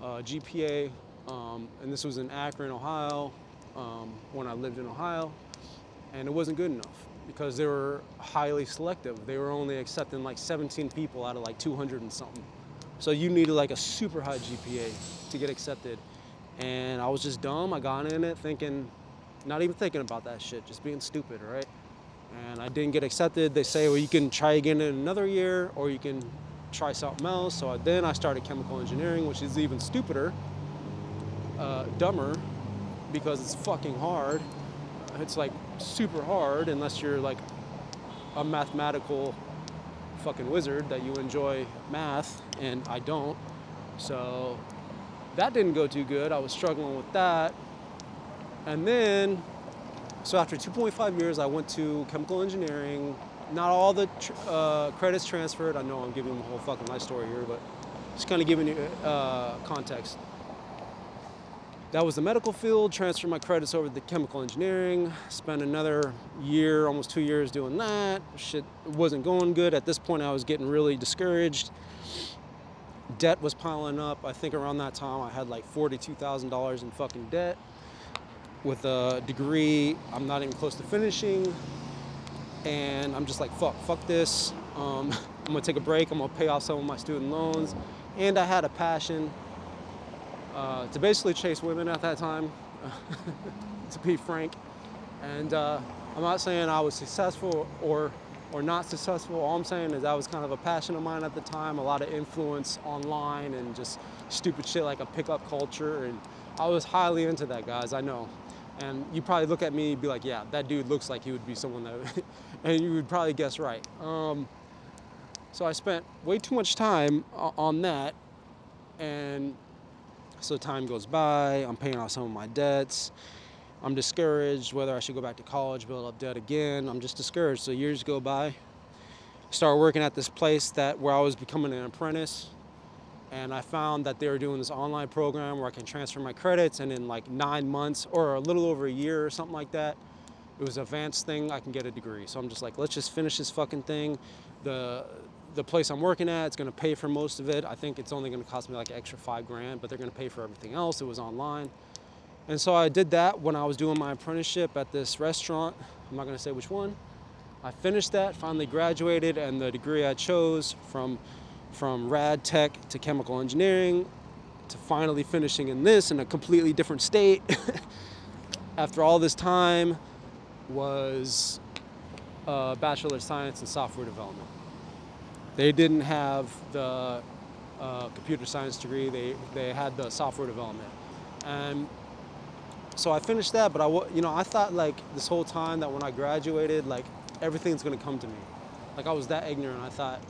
uh, GPA, um, and this was in Akron, Ohio, um, when I lived in Ohio, and it wasn't good enough because they were highly selective. They were only accepting like 17 people out of like 200 and something. So you needed like a super high GPA to get accepted. And I was just dumb. I got in it thinking, not even thinking about that shit, just being stupid, right? And I didn't get accepted. They say, well, you can try again in another year, or you can try something else. So then I started chemical engineering, which is even stupider, uh, dumber, because it's fucking hard. It's like super hard unless you're like a mathematical fucking wizard that you enjoy math, and I don't. So that didn't go too good. I was struggling with that. And then, so after 2.5 years, I went to chemical engineering, not all the tr- uh, credits transferred. I know I'm giving them a whole fucking life story here, but just kind of giving you uh, context. That was the medical field. Transferred my credits over to chemical engineering. Spent another year, almost two years, doing that. Shit wasn't going good. At this point, I was getting really discouraged. Debt was piling up. I think around that time, I had like forty-two thousand dollars in fucking debt. With a degree, I'm not even close to finishing and I'm just like, fuck, fuck this. Um, I'm gonna take a break. I'm gonna pay off some of my student loans. And I had a passion uh, to basically chase women at that time, to be frank. And uh, I'm not saying I was successful or or not successful. All I'm saying is that was kind of a passion of mine at the time. A lot of influence online and just stupid shit like a pickup culture. And I was highly into that, guys. I know. And you probably look at me and be like, yeah, that dude looks like he would be someone that, and you would probably guess right. Um, so I spent way too much time on that, and so time goes by. I'm paying off some of my debts. I'm discouraged whether I should go back to college, build up debt again. I'm just discouraged. So years go by. Start working at this place that where I was becoming an apprentice and I found that they were doing this online program where I can transfer my credits and in like nine months or a little over a year or something like that, it was an advanced thing, I can get a degree. So I'm just like, let's just finish this fucking thing. The the place I'm working at, it's going to pay for most of it. I think it's only going to cost me like an extra five grand, but they're going to pay for everything else. It was online. And so I did that when I was doing my apprenticeship at this restaurant. I'm not going to say which one. I finished that, finally graduated, and the degree I chose from, from rad tech to chemical engineering to finally finishing in this in a completely different state after all this time was a Bachelor of Science in Software Development. They didn't have the uh, computer science degree, they, they had the software development. And so I finished that, but I, you know, I thought like this whole time that when I graduated, like everything's gonna come to me. Like I was that ignorant. I thought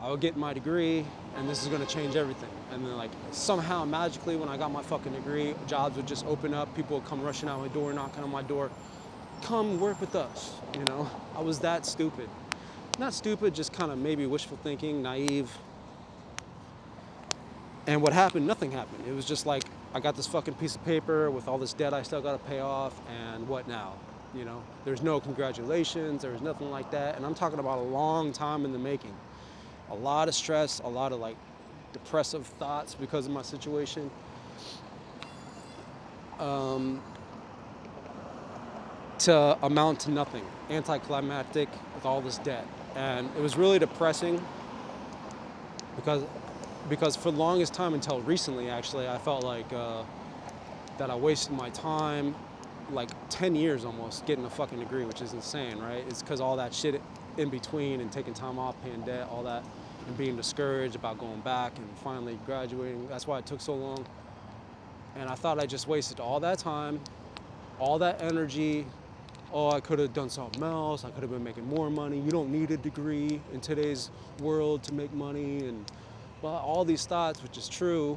I would get my degree and this is gonna change everything. And then like somehow magically when I got my fucking degree, jobs would just open up, people would come rushing out my door, knocking on my door, come work with us, you know? I was that stupid. Not stupid, just kind of maybe wishful thinking, naive. And what happened, nothing happened. It was just like I got this fucking piece of paper with all this debt I still got to pay off, and what now? You know, there's no congratulations, there's nothing like that. And I'm talking about a long time in the making. A lot of stress, a lot of like depressive thoughts because of my situation. Um, to amount to nothing, anticlimactic with all this debt. And it was really depressing because because for the longest time until recently, actually, I felt like uh, that I wasted my time, like 10 years almost, getting a fucking degree, which is insane, right? It's because all that shit in between and taking time off, paying debt, all that, and being discouraged about going back and finally graduating. That's why it took so long. And I thought I just wasted all that time, all that energy. Oh, I could have done something else. I could have been making more money. You don't need a degree in today's world to make money. And well, all these thoughts, which is true.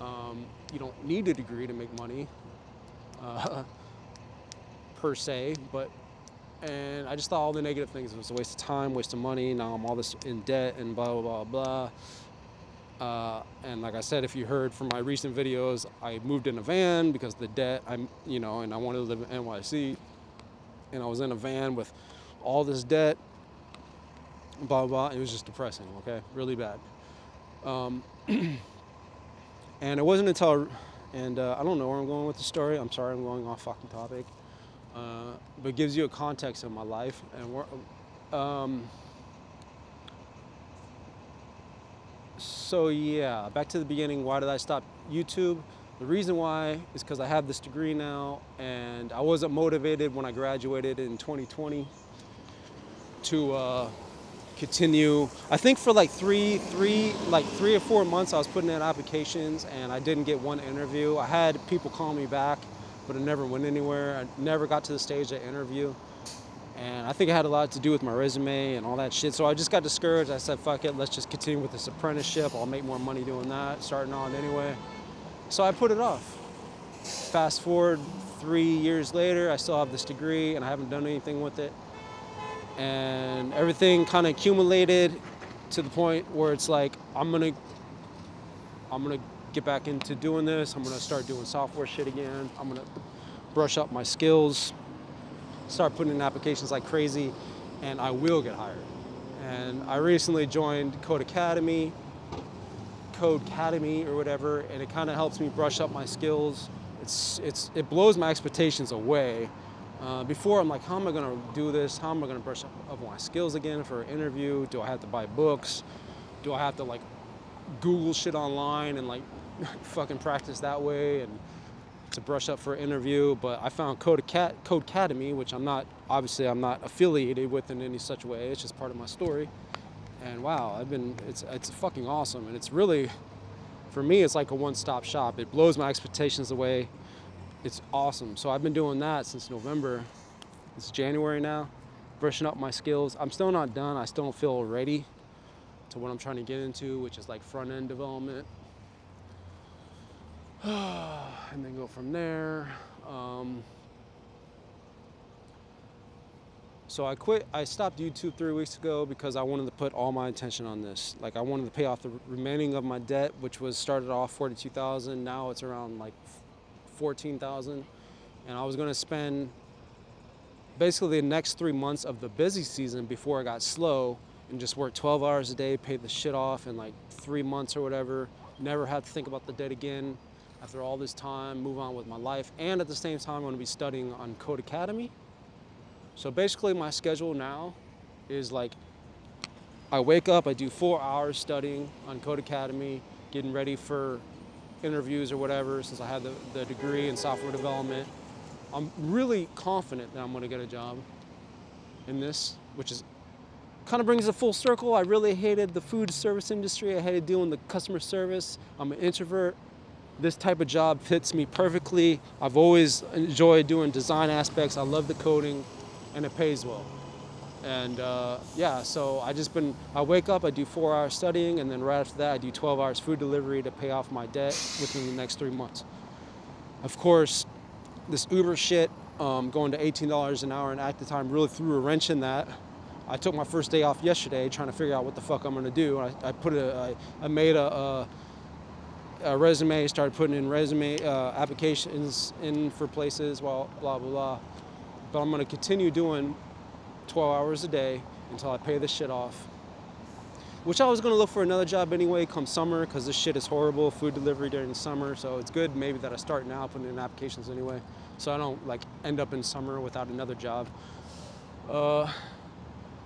Um, you don't need a degree to make money, uh, per se, but and I just thought all the negative things it was a waste of time, waste of money. Now I'm all this in debt and blah blah blah blah. Uh, and like I said, if you heard from my recent videos, I moved in a van because the debt. I'm you know, and I wanted to live in NYC, and I was in a van with all this debt blah, blah. It was just depressing, okay? Really bad. Um, and it wasn't until, and uh, I don't know where I'm going with the story. I'm sorry I'm going off fucking topic. Uh, but gives you a context of my life. And we're, um, so yeah, back to the beginning. Why did I stop YouTube? The reason why is because I have this degree now, and I wasn't motivated when I graduated in 2020 to uh, continue. I think for like three, three, like three or four months, I was putting in applications and I didn't get one interview. I had people call me back, but it never went anywhere. I never got to the stage of interview. And I think it had a lot to do with my resume and all that shit. So I just got discouraged. I said, fuck it, let's just continue with this apprenticeship. I'll make more money doing that, starting on anyway. So I put it off. Fast forward three years later, I still have this degree and I haven't done anything with it and everything kind of accumulated to the point where it's like I'm gonna I'm gonna get back into doing this. I'm gonna start doing software shit again. I'm gonna brush up my skills, start putting in applications like crazy, and I will get hired. And I recently joined Codecademy, Code Academy or whatever, and it kind of helps me brush up my skills. It's it's it blows my expectations away uh, before I'm like, how am I gonna do this? How am I gonna brush up, up my skills again for an interview? Do I have to buy books? Do I have to like Google shit online and like fucking practice that way and to brush up for an interview? But I found Code, Codecademy, which I'm not obviously I'm not affiliated with in any such way. It's just part of my story. And wow, I've been it's it's fucking awesome, and it's really for me it's like a one-stop shop. It blows my expectations away it's awesome. So I've been doing that since November. It's January now, brushing up my skills. I'm still not done. I still don't feel ready to what I'm trying to get into, which is like front end development. and then go from there. Um, so I quit. I stopped YouTube three weeks ago because I wanted to put all my attention on this. Like I wanted to pay off the remaining of my debt, which was started off 42,000. Now it's around like 14,000 and I was going to spend basically the next three months of the busy season before it got slow and just work 12 hours a day, pay the shit off in like three months or whatever, never have to think about the debt again after all this time, move on with my life. And at the same time, I'm going to be studying on Codecademy. So basically, my schedule now is like I wake up, I do four hours studying on Codecademy, getting ready for interviews or whatever, since I had the, the degree in software development. I'm really confident that I'm going to get a job in this, which is kind of brings it full circle. I really hated the food service industry. I hated doing the customer service. I'm an introvert. This type of job fits me perfectly. I've always enjoyed doing design aspects. I love the coding, and it pays well. And uh, yeah, so I just been, I wake up, I do four hours studying, and then right after that, I do 12 hours food delivery to pay off my debt within the next three months. Of course, this Uber shit, um, going to $18 an hour and at the time really threw a wrench in that. I took my first day off yesterday trying to figure out what the fuck I'm gonna do. I, I put a, I, I made a, a, a, resume, started putting in resume uh, applications in for places, while blah blah blah. But I'm gonna continue doing 12 hours a day until I pay this shit off. Which I was gonna look for another job anyway come summer because this shit is horrible, food delivery during the summer. So it's good maybe that I start now putting in applications anyway. So I don't like end up in summer without another job. Uh,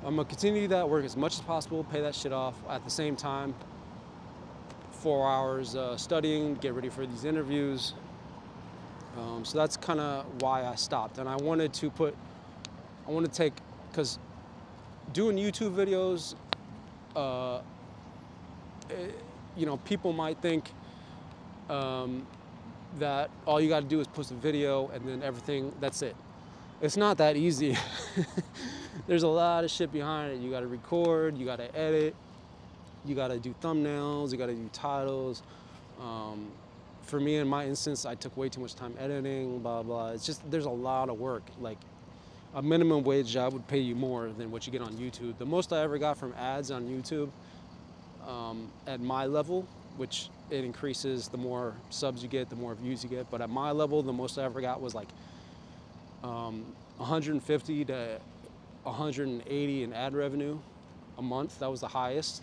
I'm gonna continue that work as much as possible, pay that shit off at the same time. Four hours uh, studying, get ready for these interviews. Um, so that's kind of why I stopped. And I wanted to put, I want to take, because doing YouTube videos, uh, it, eh, you know, people might think um, that all you got to do is post a video and then everything, that's it. It's not that easy. There's a lot of shit behind it. You got to record, you got to edit, you got to do thumbnails, you got to do titles. Um, for me, in my instance, I took way too much time editing, blah, blah. It's just, there's a lot of work. Like, a minimum wage job would pay you more than what you get on YouTube. The most I ever got from ads on YouTube um, at my level, which it increases the more subs you get, the more views you get. But at my level, the most I ever got was like um, 150 to 180 in ad revenue a month. That was the highest.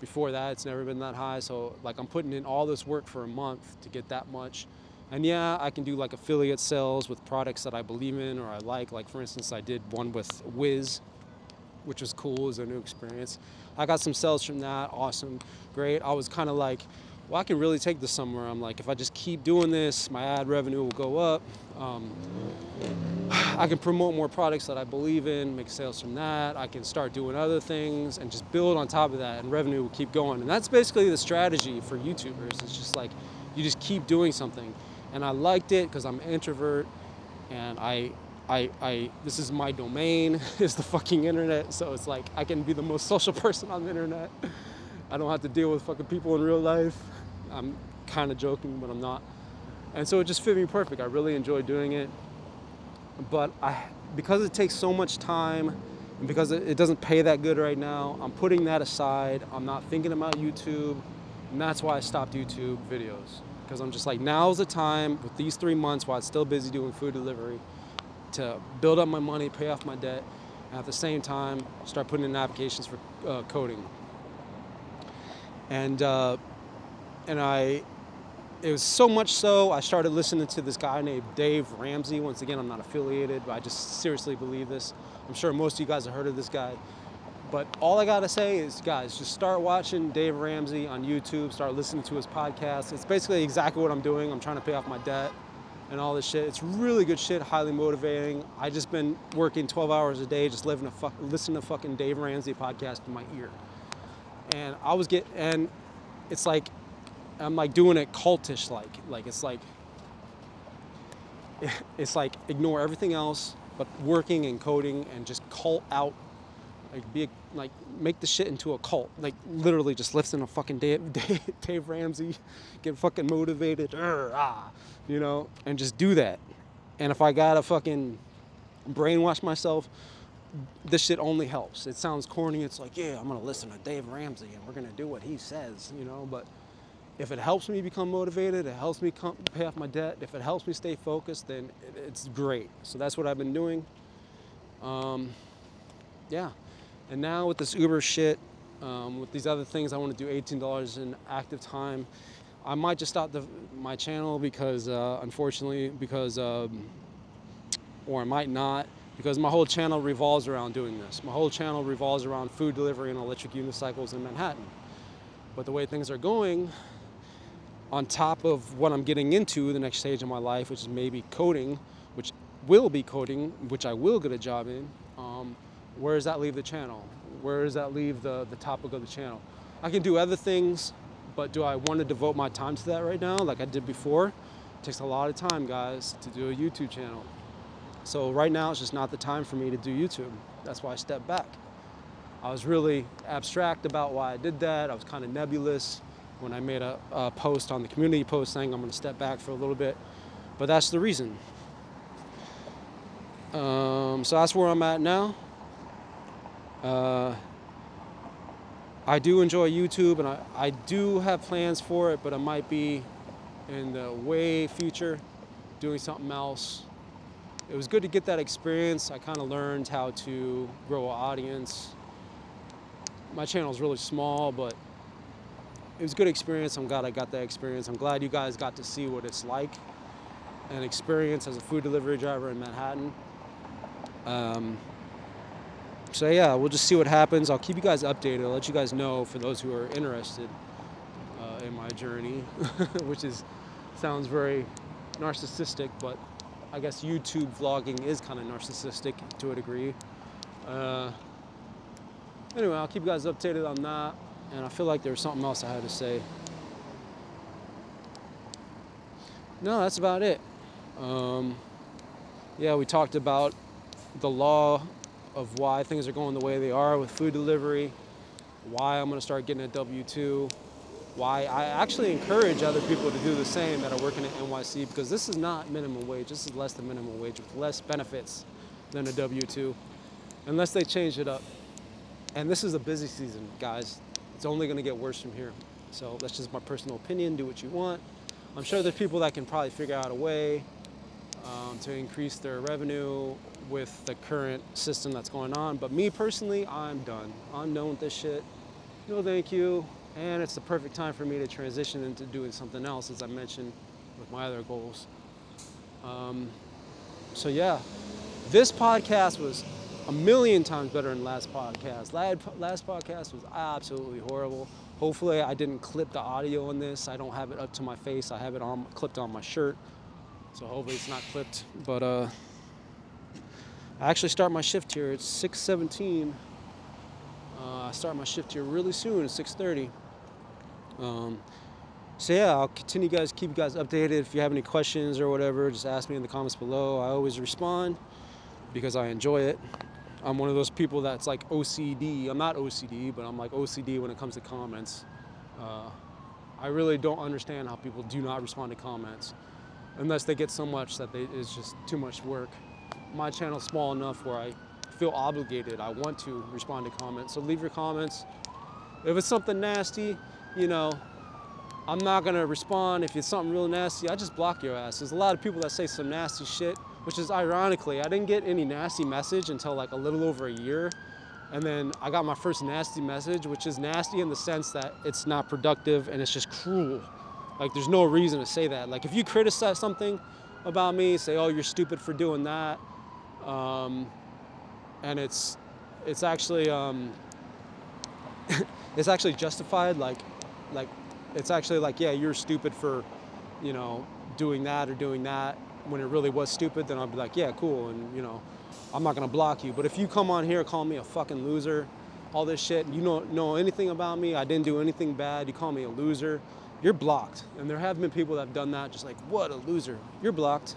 Before that, it's never been that high. So like I'm putting in all this work for a month to get that much. And yeah, I can do like affiliate sales with products that I believe in or I like. Like for instance, I did one with Wiz, which was cool, it was a new experience. I got some sales from that, awesome, great. I was kind of like, well, I can really take this somewhere. I'm like, if I just keep doing this, my ad revenue will go up. Um, I can promote more products that I believe in, make sales from that. I can start doing other things and just build on top of that, and revenue will keep going. And that's basically the strategy for YouTubers. It's just like you just keep doing something. And I liked it because I'm an introvert, and I, I, I, this is my domain, is the fucking internet. So it's like I can be the most social person on the internet. I don't have to deal with fucking people in real life. I'm kind of joking, but I'm not. And so it just fit me perfect. I really enjoy doing it. But I, because it takes so much time and because it, doesn't pay that good right now, I'm putting that aside. I'm not thinking about YouTube. And that's why I stopped YouTube videos. Because I'm just like, now's the time with these three months while I'm still busy doing food delivery to build up my money, pay off my debt, and at the same time, start putting in applications for uh, coding and uh, and I it was so much so I started listening to this guy named Dave Ramsey. Once again, I'm not affiliated, but I just seriously believe this. I'm sure most of you guys have heard of this guy. But all I gotta say is, guys, just start watching Dave Ramsey on YouTube. Start listening to his podcast. It's basically exactly what I'm doing. I'm trying to pay off my debt and all this shit. It's really good shit, highly motivating. I just been working 12 hours a day, just living a fuck, listening to fucking Dave Ramsey podcast in my ear and I was get and it's like I'm like doing it cultish like like it's like it's like ignore everything else but working and coding and just cult out like be a, like make the shit into a cult like literally just listen to fucking Dave, Dave, Dave Ramsey get fucking motivated ah, you know and just do that and if I gotta fucking brainwash myself this shit only helps. It sounds corny. It's like, yeah, I'm gonna listen to Dave Ramsey and we're gonna do what he says, you know. But if it helps me become motivated, it helps me come, pay off my debt. If it helps me stay focused, then it's great. So that's what I've been doing. Um, yeah, And now with this Uber shit, um, with these other things, I want to do $18 in active time. I might just stop the, my channel because, uh, unfortunately, because, um, or I might not, because my whole channel revolves around doing this. My whole channel revolves around food delivery and electric unicycles in Manhattan. But the way things are going, on top of what I'm getting into the next stage of my life, which is maybe coding, which will be coding, which I will get a job in, um, where does that leave the channel? Where does that leave the, the topic of the channel? I can do other things but do I want to devote my time to that right now like I did before? It takes a lot of time, guys, to do a YouTube channel. So right now it's just not the time for me to do YouTube. That's why I stepped back. I was really abstract about why I did that. I was kind of nebulous when I made a, a post on the community post saying I'm going to step back for a little bit. But that's the reason. Um, so that's where I'm at now. Uh, I do enjoy YouTube and I, I do have plans for it, but I might be in the way future doing something else. It was good to get that experience. I kind of learned how to grow an audience. My channel is really small, but it was a good experience. I'm glad I got that experience. I'm glad you guys got to see what it's like and experience as a food delivery driver in Manhattan. Um, so yeah, we'll just see what happens. I'll keep you guys updated. I'll let you guys know for those who are interested uh, in my journey, which is sounds very narcissistic, but I guess YouTube vlogging is kind of narcissistic to a degree. Uh, anyway, I'll keep you guys updated on that. And I feel like there was something else I had to say. No, that's about it. Um, yeah, we talked about the law of why things are going the way they are with food delivery, why I'm going to start getting a W-2, why I actually encourage other people to do the same that are working at NYC because this is not minimum wage. This is less than minimum wage with less benefits than a W-2 unless they change it up. And this is a busy season, guys. It's only going to get worse from here. So that's just my personal opinion. Do what you want. I'm sure there's people that can probably figure out a way um, to increase their revenue with the current system that's going on. But me personally, I'm done. I'm done with this shit. No thank you. And it's the perfect time for me to transition into doing something else, as I mentioned with my other goals. Um, so yeah, this podcast was a million times better than last podcast. Last podcast was absolutely horrible. Hopefully I didn't clip the audio on this. I don't have it up to my face. I have it on clipped on my shirt. So hopefully it's not clipped. But uh, I actually start my shift here. It's 6:17. Uh, I start my shift here really soon at 6:30. Um, so yeah, I'll continue guys, keep you guys updated. If you have any questions or whatever, just ask me in the comments below. I always respond because I enjoy it. I'm one of those people that's like OCD. I'm not OCD, but I'm like OCD when it comes to comments. Uh, I really don't understand how people do not respond to comments unless they get so much that they, it's just too much work. My channel's small enough where I feel obligated. I want to respond to comments. So leave your comments. If it's something nasty, you know, I'm not gonna respond. If it's something real nasty, I just block your ass. There's a lot of people that say some nasty shit, which is ironically, I didn't get any nasty message until like a little over a year. And then I got my first nasty message, which is nasty in the sense that it's not productive and it's just cruel. Like there's no reason to say that. Like if you criticize something about me, say, oh, you're stupid for doing that. Um, and it's, it's actually, um, it's actually justified. Like, like it's actually like, yeah, you're stupid for, you know, doing that or doing that when it really was stupid, then I'll be like, yeah, cool. And you know, I'm not gonna block you. But if you come on here call me a fucking loser, all this shit, you don't know anything about me, I didn't do anything bad, you call me a loser, you're blocked. And there have been people that have done that, just like, what a loser. You're blocked.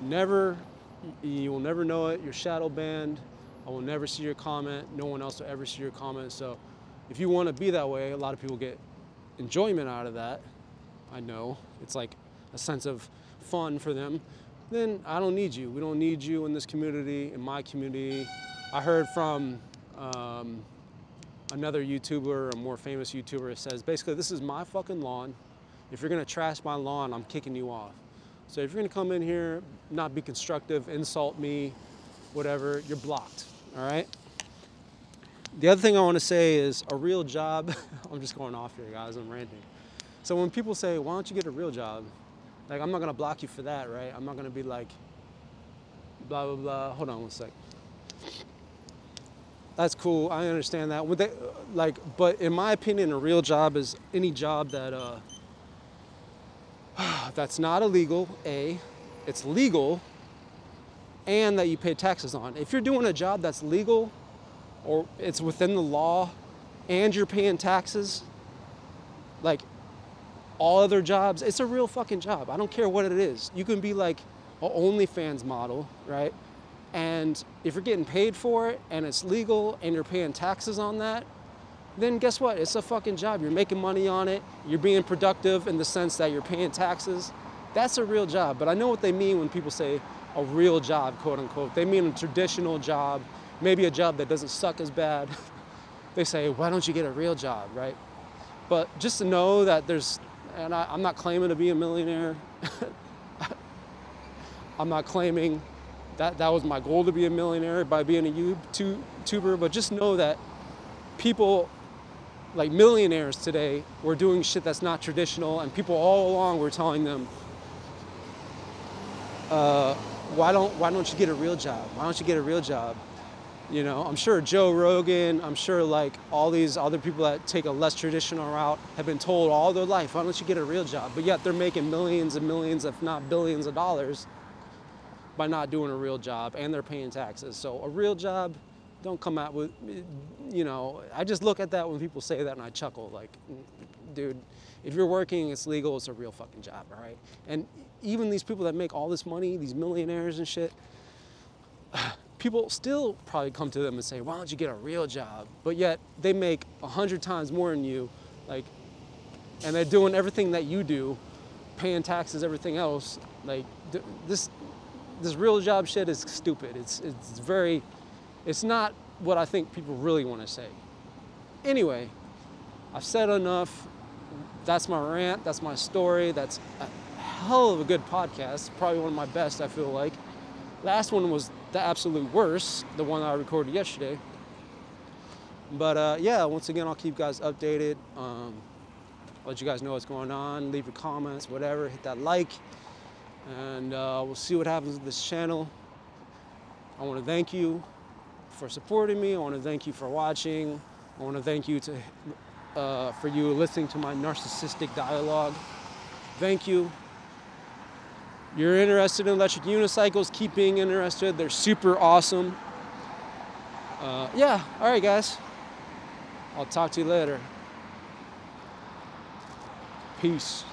Never, you will never know it. You're shadow banned. I will never see your comment. No one else will ever see your comment. So if you want to be that way, a lot of people get enjoyment out of that. I know. It's like a sense of fun for them. Then I don't need you. We don't need you in this community, in my community. I heard from um, another YouTuber, a more famous YouTuber, says basically, this is my fucking lawn. If you're gonna trash my lawn, I'm kicking you off. So if you're gonna come in here, not be constructive, insult me, whatever, you're blocked, all right? the other thing I want to say is a real job. I'm just going off here, guys. I'm ranting. So when people say, "Why don't you get a real job?" Like I'm not gonna block you for that, right? I'm not gonna be like, blah blah blah. Hold on one sec. That's cool. I understand that. They like? But in my opinion, a real job is any job that uh, that's not illegal. A, it's legal, and that you pay taxes on. If you're doing a job that's legal, or it's within the law, and you're paying taxes, like all other jobs, it's a real fucking job. I don't care what it is. You can be like an OnlyFans model, right? And if you're getting paid for it and it's legal and you're paying taxes on that, then guess what? It's a fucking job. You're making money on it. You're being productive in the sense that you're paying taxes. That's a real job. But I know what they mean when people say a real job, quote unquote. They mean a traditional job, maybe a job that doesn't suck as bad. they say, why don't you get a real job, right? But just to know that there's, and I, I'm not claiming to be a millionaire. I'm not claiming that that was my goal to be a millionaire by being a YouTuber, but just know that people like millionaires today were doing shit that's not traditional, and people all along were telling them, uh, "Why don't Why don't you get a real job? Why don't you get a real job?" You know, I'm sure Joe Rogan, I'm sure like all these other people that take a less traditional route have been told all their life, "Why don't you get a real job?" But yet they're making millions and millions, if not billions, of dollars by not doing a real job and they're paying taxes. So a real job, don't come out with, you know, I just look at that when people say that and I chuckle like, dude, if you're working, it's legal, it's a real fucking job, all right? And even these people that make all this money, these millionaires and shit, people still probably come to them and say, why don't you get a real job? But yet they make a hundred times more than you, like, and they're doing everything that you do, paying taxes, everything else. Like, this, this real job shit is stupid. It's, it's very, it's not what I think people really want to say. Anyway, I've said enough. That's my rant. That's my story. That's a hell of a good podcast. Probably one of my best, I feel like. Last one was the absolute worst, the one I recorded yesterday. But uh, yeah, once again, I'll keep you guys updated. Um, let you guys know what's going on. Leave your comments, whatever. Hit that like and uh, we'll see what happens with this channel. I want to thank you for supporting me. I want to thank you for watching. I want to thank you to, uh, for you listening to my narcissistic dialogue. Thank you. You're interested in electric unicycles, keep being interested. They're super awesome. Uh, yeah, all right, guys. I'll talk to you later. Peace.